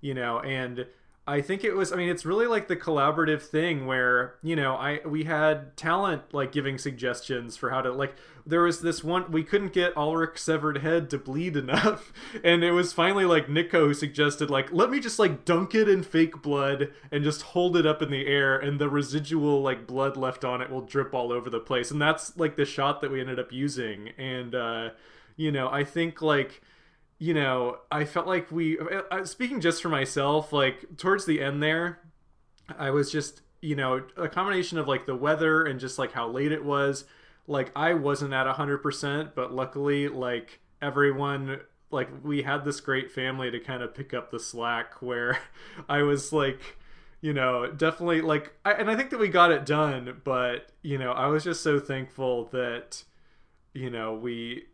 you know and I think it was I mean it's really like the collaborative thing where you know I we had talent like giving suggestions for how to like there was this one we couldn't get Alrik's severed head to bleed enough. And it was finally like Nico who suggested like let me just like dunk it in fake blood and just hold it up in the air and the residual like blood left on it will drip all over the place. And that's like the shot that we ended up using. And uh you know I think like you know, I felt like we, uh, uh, speaking just for myself, like towards the end there, I was just, you know, a combination of like the weather and just like how late it was. Like I wasn't at 100%, but luckily, like everyone, like we had this great family to kind of pick up the slack where I was like, you know, definitely like, I, and I think that we got it done, but, you know, I was just so thankful that, you know, we,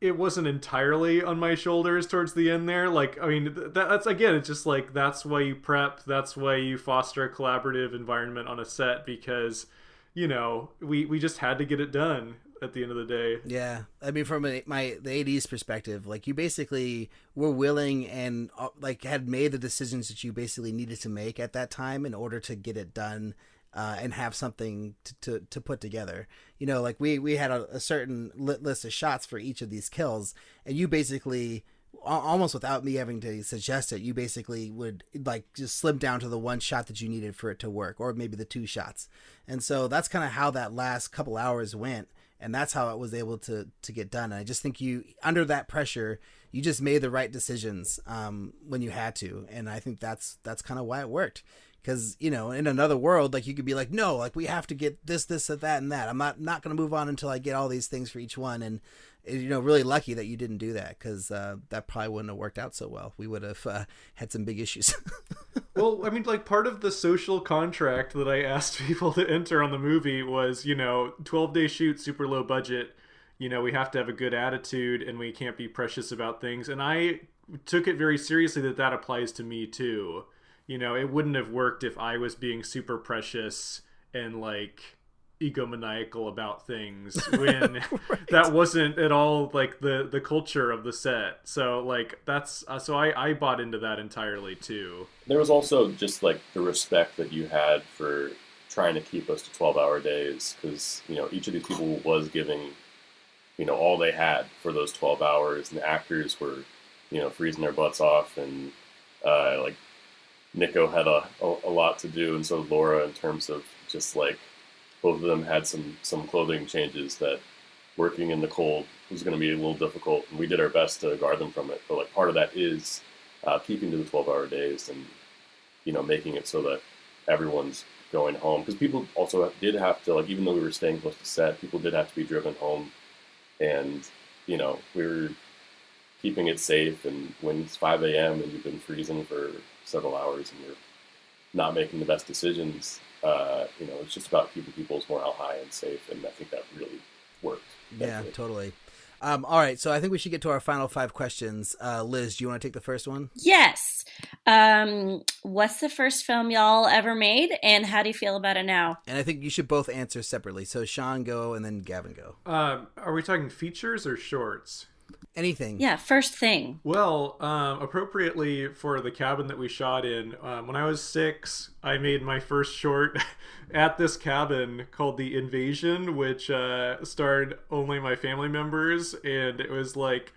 it wasn't entirely on my shoulders towards the end there. Like i mean that, that's again it's just like that's why you prep that's why you foster a collaborative environment on a set because you know we we just had to get it done at the end of the day. Yeah. I mean from a, my the ad's perspective like you basically were willing and uh, like had made the decisions that you basically needed to make at that time in order to get it done uh, and have something to, to, to, put together. You know, like we, we had a, a certain list of shots for each of these kills, and you basically almost without me having to suggest it, you basically would like just slim down to the one shot that you needed for it to work, or maybe the two shots. And so that's kind of how that last couple hours went, and that's how it was able to to get done. And I just think you under that pressure, you just made the right decisions um, when you had to, and I think that's that's kind of why it worked because you know in another world like you could be like no like we have to get this this and that and that. I'm not not going to move on until i get all these things for each one. And you know really lucky that you didn't do that because uh, that probably wouldn't have worked out so well. We would have uh, had some big issues. Well i mean like part of the social contract that i asked people to enter on the movie was you know 12 day shoot super low budget. You know we have to have a good attitude and we can't be precious about things. And i took it very seriously that that applies to me too you know, it wouldn't have worked if I was being super precious and like egomaniacal about things when right. that wasn't at all like the the culture of the set so like that's uh, so i i bought into that entirely too there was also just like the respect that you had for trying to keep us to 12 hour days because you know each of these people was giving you know all they had for those 12 hours and the actors were you know freezing their butts off and uh, like Nico had a, a, a, lot to do, and so Laura in terms of just like both of them had some some clothing changes that working in the cold was going to be a little difficult, and we did our best to guard them from it. But like part of that is uh, keeping to the twelve hour days and you know making it so that everyone's going home because people also did have to like even though we were staying close to set, people did have to be driven home, and you know we were keeping it safe. And when it's five a.m. and you've been freezing for several hours and you're not making the best decisions, uh, you know, it's just about keeping people's morale high and safe. And I think that really worked. Yeah, totally. Um, all right, so I think we should get to our final five questions. Uh, Liz, do you want to take the first one? Yes. Um, what's the first film y'all ever made, and how do you feel about it now? And I think you should both answer separately. So Sean go, and then Gavin go. Uh, are we talking features or shorts? Anything. Yeah, first thing. Well, um, appropriately for the cabin that we shot in, um, when I was six, I made my first short at this cabin called The Invasion, which uh, starred only my family members, and it was like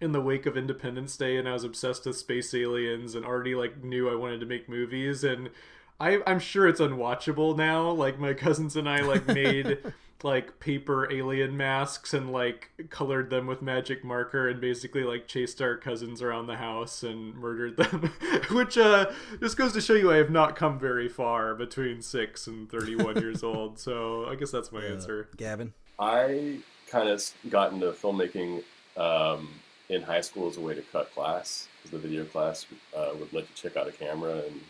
in the wake of Independence Day, and I was obsessed with space aliens and already like knew I wanted to make movies, and I, I'm sure it's unwatchable now. Like my cousins and I like made. like paper alien masks and like colored them with magic marker and basically like chased our cousins around the house and murdered them. Which uh just goes to show you i have not come very far between 6 and 31 years old so i guess that's my uh, answer. Gavin? I kind of got into filmmaking um, in high school as a way to cut class because the video class uh, would let you check out a camera and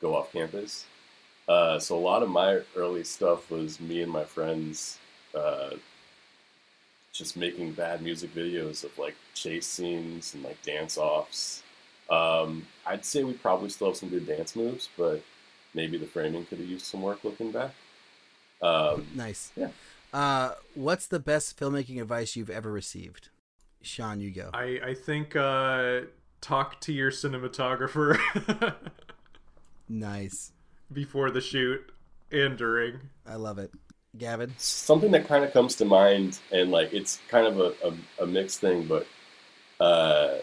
go off campus uh, so a lot of my early stuff was me and my friends uh, just making bad music videos of like chase scenes and like dance offs. Um, I'd say we probably still have some good dance moves, but maybe the framing could have used some work looking back. Um, nice. Yeah. Uh, what's the best filmmaking advice you've ever received? Sean, you go. I I think uh, talk to your cinematographer. nice before the shoot and during. I love it. Gavin? Something that kind of comes to mind, and like it's kind of a, a, a mixed thing, but uh,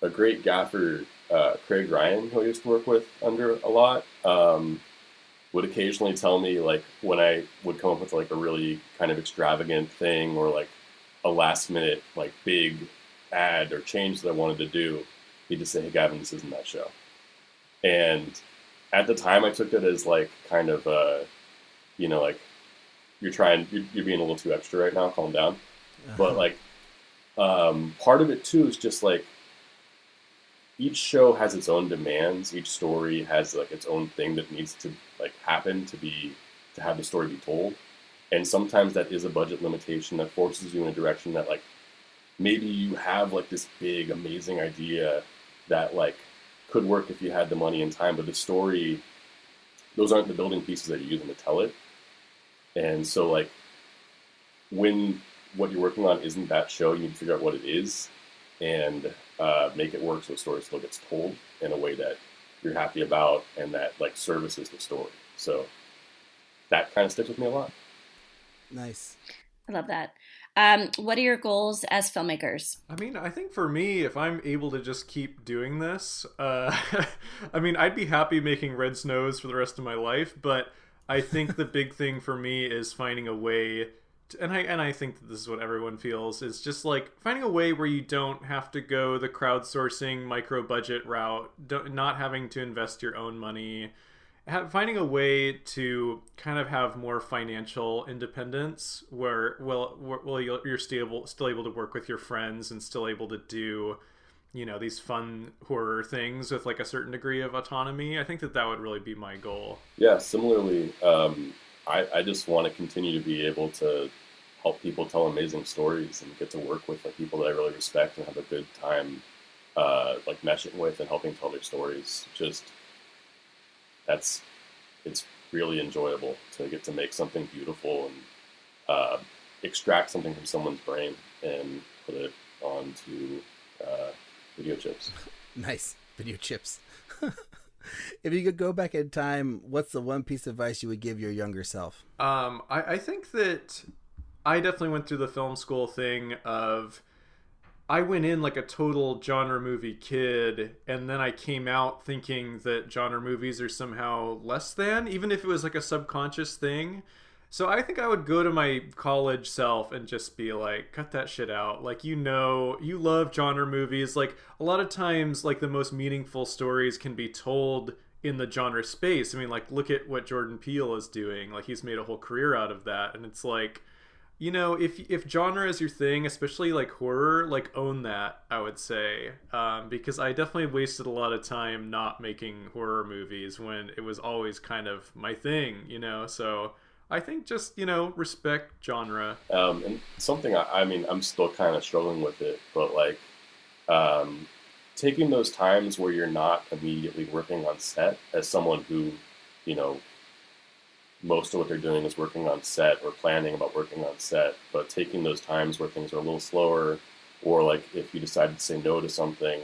a great gaffer, uh, Craig Ryan, who I used to work with under a lot, um, would occasionally tell me like when I would come up with like a really kind of extravagant thing or like a last minute like big ad or change that I wanted to do, he'd just say, "Hey, Gavin, this isn't that show," and at the time I took it as like kind of uh, you know like you're trying you're, you're, being a little too extra right now calm down. Uh-huh. but like um, part of it too is just like each show has its own demands. Each story has like its own thing that needs to like happen to be to have the story be told. And sometimes that is a budget limitation that forces you in a direction that like maybe you have like this big amazing idea that like could work if you had the money and time, but the story, those aren't the building pieces that you're using to tell it. And so, like, when what you're working on isn't that show, you need to figure out what it is and uh, make it work so the story still gets told in a way that you're happy about and that like services the story. So that kind of sticks with me a lot. Nice. I love that. Um, what are your goals as filmmakers? I mean, I think for me, if I'm able to just keep doing this, uh, I mean, I'd be happy making red snows for the rest of my life. But I think the big thing for me is finding a way and I and I think that this is what everyone feels is just like finding a way where you don't have to go the crowdsourcing micro budget route, not having to invest your own money, finding a way to kind of have more financial independence where well well you're still able, still able to work with your friends and still able to do you know these fun horror things with like a certain degree of autonomy i think that that would really be my goal yeah similarly um, I, I just want to continue to be able to help people tell amazing stories and get to work with like people that I really respect and have a good time uh, like meshing with and helping tell their stories. Just that's it's really enjoyable to get to make something beautiful and uh, extract something from someone's brain and put it onto uh, video chips. Nice video chips. if you could go back in time, what's the one piece of advice you would give your younger self? Um, I, I think that I definitely went through the film school thing of I went in like a total genre movie kid, and then I came out thinking that genre movies are somehow less than, even if it was like a subconscious thing. So I think I would go to my college self and just be like, cut that shit out. Like, you know, you love genre movies. Like, a lot of times, like, the most meaningful stories can be told in the genre space. I mean, like, look at what Jordan Peele is doing. Like, he's made a whole career out of that. And it's like, you know if if genre is your thing especially like horror like own that i would say. Um, because i definitely wasted a lot of time not making horror movies when it was always kind of my thing you know? So i think just you know respect genre. Um, and something I, I mean i'm still kind of struggling with it but like um, taking those times where you're not immediately working on set as someone who you know most of what they're doing is working on set or planning about working on set, but taking those times where things are a little slower, or like if you decided to say no to something,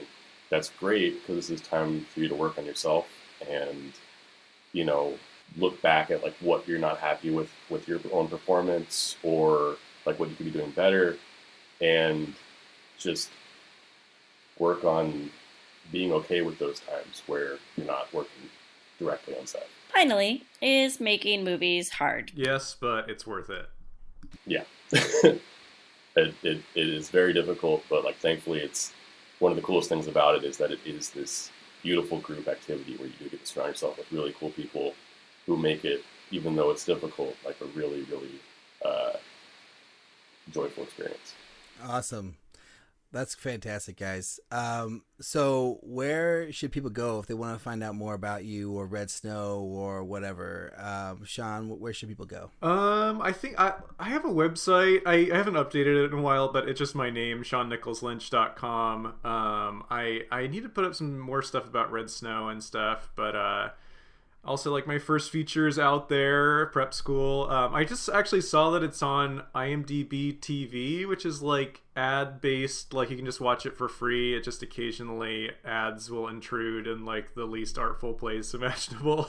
that's great because this is time for you to work on yourself and, you know, look back at like what you're not happy with with your own performance or like what you could be doing better and just work on being okay with those times where you're not working directly on set. Finally, is making movies hard? Yes, but it's worth it. Yeah. it, it, it is very difficult, but like thankfully it's one of the coolest things about it is that it is this beautiful group activity where you do get to surround yourself with really cool people who make it, even though it's difficult, like a really, really uh, joyful experience. Awesome. That's fantastic, guys. Um, so, where should people go if they want to find out more about you or Red Snow or whatever? Um, Sean, where should people go? Um, I think I I have a website. I, I haven't updated it in a while, but it's just my name, SeanNicholsLynch.com. Um, I I need to put up some more stuff about Red Snow and stuff, but uh, also like my first features out there prep school um, i just actually saw that it's on imdb tv which is like ad based like you can just watch it for free. It just occasionally ads will intrude in like the least artful place imaginable.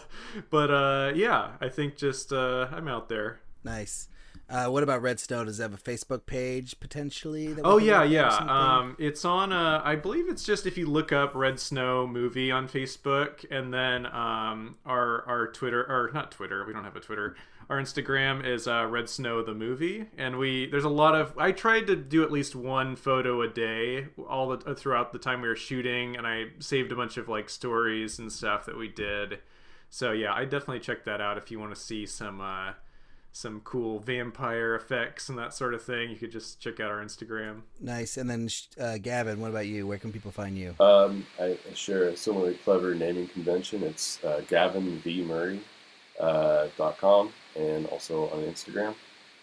But uh yeah i think just uh i'm out there. Nice uh, what about Red Snow? Does it have a Facebook page potentially? oh yeah, yeah. Um, it's on. Uh, I believe it's just if you look up Red Snow movie on Facebook, and then um, our our Twitter or not Twitter. We don't have a Twitter. Our Instagram is uh, Red Snow the movie, and we there's a lot of. I tried to do at least one photo a day all the throughout the time we were shooting, and I saved a bunch of like stories and stuff that we did. So yeah, I definitely check that out if you want to see some. Uh, some cool vampire effects and that sort of thing, you could just check out our Instagram. Nice. And then, uh, Gavin, what about you? Where can people find you? Um, I share a similarly clever naming convention. It's uh, gavinvmurray.com uh, .com, and also on Instagram.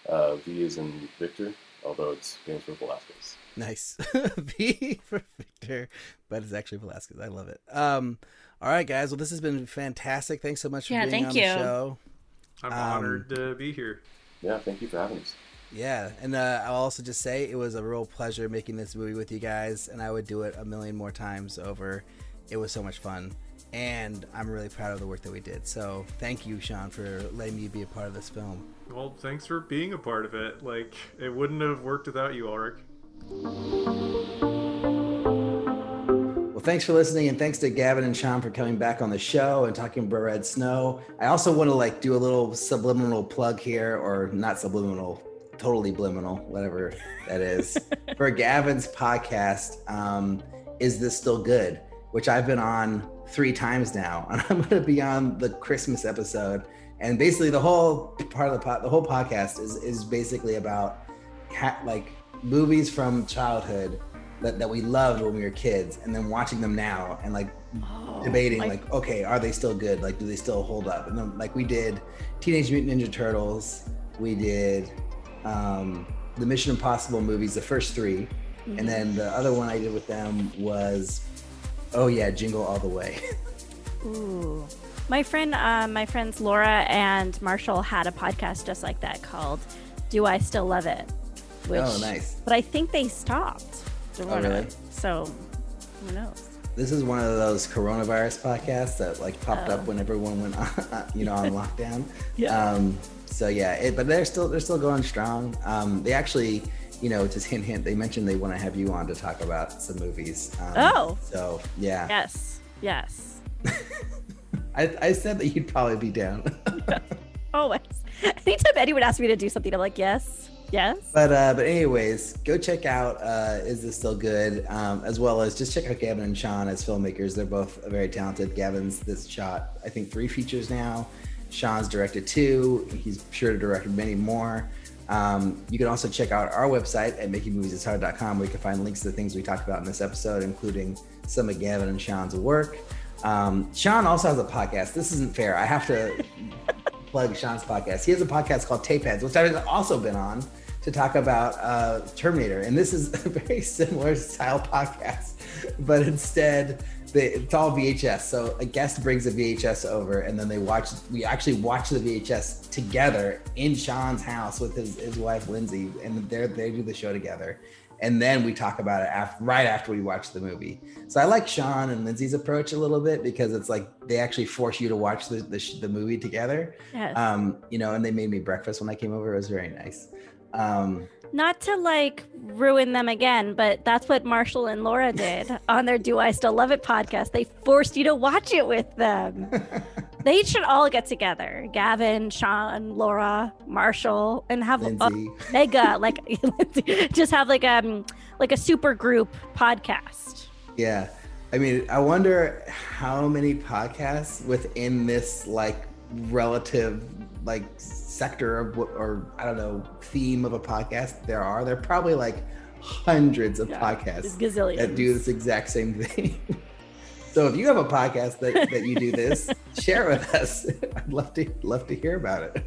Uh, v is in Victor, although it's names for Velasquez. Nice. v for Victor, but it's actually Velasquez. I love it. Um, all right, guys. Well, this has been fantastic. Thanks so much for yeah, being on you. the show. I'm um, honored to be here. Yeah, thank you for having us. Yeah, and uh, I'll also just say it was a real pleasure making this movie with you guys, and I would do it a million more times over. It was so much fun, and I'm really proud of the work that we did. So thank you, Sean, for letting me be a part of this film. Well, thanks for being a part of it. Like, it wouldn't have worked without you, Alrik. Thanks for listening, and thanks to Gavin and Sean for coming back on the show and talking about Red Snow. I also want to like do a little subliminal plug here, or not subliminal, totally bliminal, whatever that is, for Gavin's podcast. Um, is this still good? Which I've been on three times now, and I'm going to be on the Christmas episode. And basically, the whole part of the pod, the whole podcast is is basically about ha- like movies from childhood that, that we loved when we were kids, and then watching them now and like debating like- like, okay, are they still good? Like, do they still hold up? And then like we did Teenage Mutant Ninja Turtles, we did um, the Mission Impossible movies, the first 3 Mhm. and then the other one I did with them was, oh yeah, Jingle All the Way. Ooh. My friend, uh, my friends Laura and Marshall had a podcast just like that called "Do I Still Love It?" which, Oh, nice. But I think they stopped. Doing Oh, really? it. So, who knows? This is one of those coronavirus podcasts that like popped Oh. up when everyone went, on, you know, on lockdown. Yeah. Um, so yeah, it, but they're still they're still going strong. Um, they actually, you know, just hint hint. They mentioned they want to have you on to talk about some movies. Um, Oh. So yeah, Yes. Yes. I, I said that you'd probably be down. Always. Anytime anyone asks me to do something, I'm like, yes, yes. But uh, but anyways, go check out uh, Is This Still Good? Um, as well as just check out Gavin and Sean as filmmakers. They're both very talented. Gavin's this shot I think three features now. Sean's directed two. He's sure to direct many more. Um, you can also check out our website at makingmoviesishard.com where you can find links to the things we talked about in this episode, including some of Gavin and Sean's work. Um, Sean also has a podcast. This isn't fair. I have to plug Sean's podcast. He has a podcast called Tapeheads, which I've also been on to talk about uh, Terminator. And this is a very similar style podcast, but instead they, it's all VHS. So a guest brings a VHS over, and then they watch. We actually watch the VHS together in Sean's house with his, his wife Lindsay, and they they do the show together. And then we talk about it after, right after we watch the movie. So I like Sean and Lindsay's approach a little bit because it's like they actually force you to watch the the, sh- the movie together. Yes. Um, you know, and they made me breakfast when I came over. It was very nice. Um, Not to like ruin them again, but that's what Marshall and Laura did on their Do I Still Love It podcast. They forced you to watch it with them. they should all get together Gavin, Sean, Laura, Marshall, and have a mega, like, just have like, um, like a super group podcast. Yeah. I mean, I wonder how many podcasts within this like relative like sector of what, or I don't know, theme of a podcast there are. There are probably like hundreds of podcasts gazillions. that do this exact same thing. so if you have a podcast that, that you do this, share with us. I'd love to love to hear about it.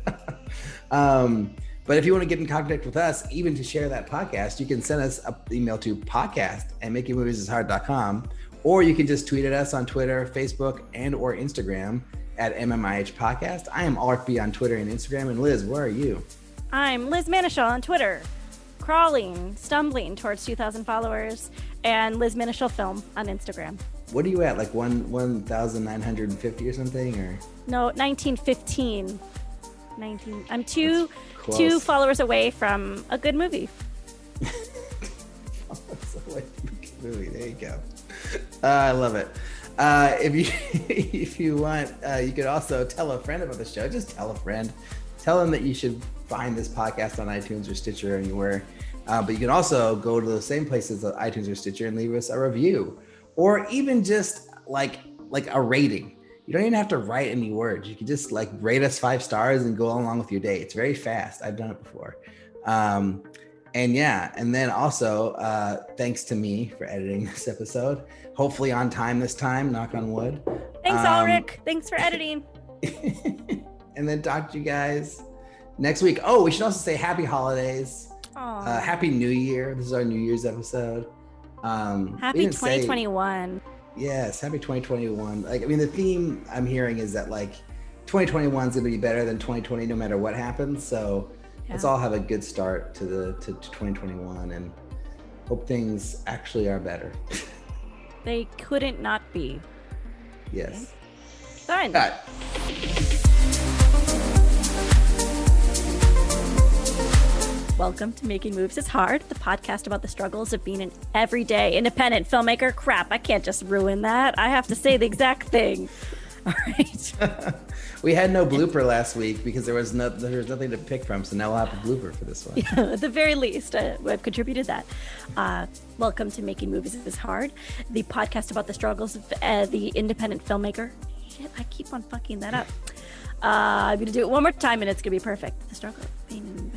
um, but if you want to get in contact with us, even to share that podcast, you can send us an email to podcast at makingmoviesishard.com, or you can just tweet at us on Twitter, Facebook, and or Instagram at MMIH Podcast. I am RP on Twitter and Instagram. And Liz, where are you? I'm Liz Manashil on Twitter, crawling, stumbling towards 2,000 followers, and Liz Manashil Film on Instagram. What are you at? Like one one thousand nine hundred and fifty or something? Or No, 1915. 19. I'm two two followers away from a good movie. movie. There you go. Uh, I love it. Uh, if you if you want, uh, you could also tell a friend about the show. Just tell a friend. Tell them that you should find this podcast on iTunes or Stitcher or anywhere. Uh, but you can also go to the same places, uh, iTunes or Stitcher, and leave us a review, or even just like like a rating. You don't even have to write any words. You can just like rate us five stars and go along with your day. It's very fast. I've done it before. Um, and yeah, and then also uh, thanks to me for editing this episode. Hopefully on time this time. Knock on wood. Thanks, Um, Alrik. Thanks for editing. And then talk to you guys next week. Oh, we should also say happy holidays. Uh, happy New Year. This is our New Year's episode. Um, Happy didn't say- 2021. Yes, happy 2021. Like, I mean, the theme I'm hearing is that like 2021 is going to be better than 2020 no matter what happens. So let's all have a good start to the to, to 2021 and hope things actually are better. They couldn't not be. yes. Done. Cut. Welcome to Making Moves is Hard, the podcast about the struggles of being an everyday independent filmmaker. Crap, I can't just ruin that. I have to say the exact thing. All right. we had no blooper last week because there was no there was nothing to pick from, so now we'll have a blooper for this one. Yeah, at the very least, uh, I've contributed that. Uh, welcome to Making Movies is Hard, the podcast about the struggles of uh, the independent filmmaker. I keep on fucking that up. Uh, I'm gonna do it one more time, and it's gonna be perfect. The struggle of being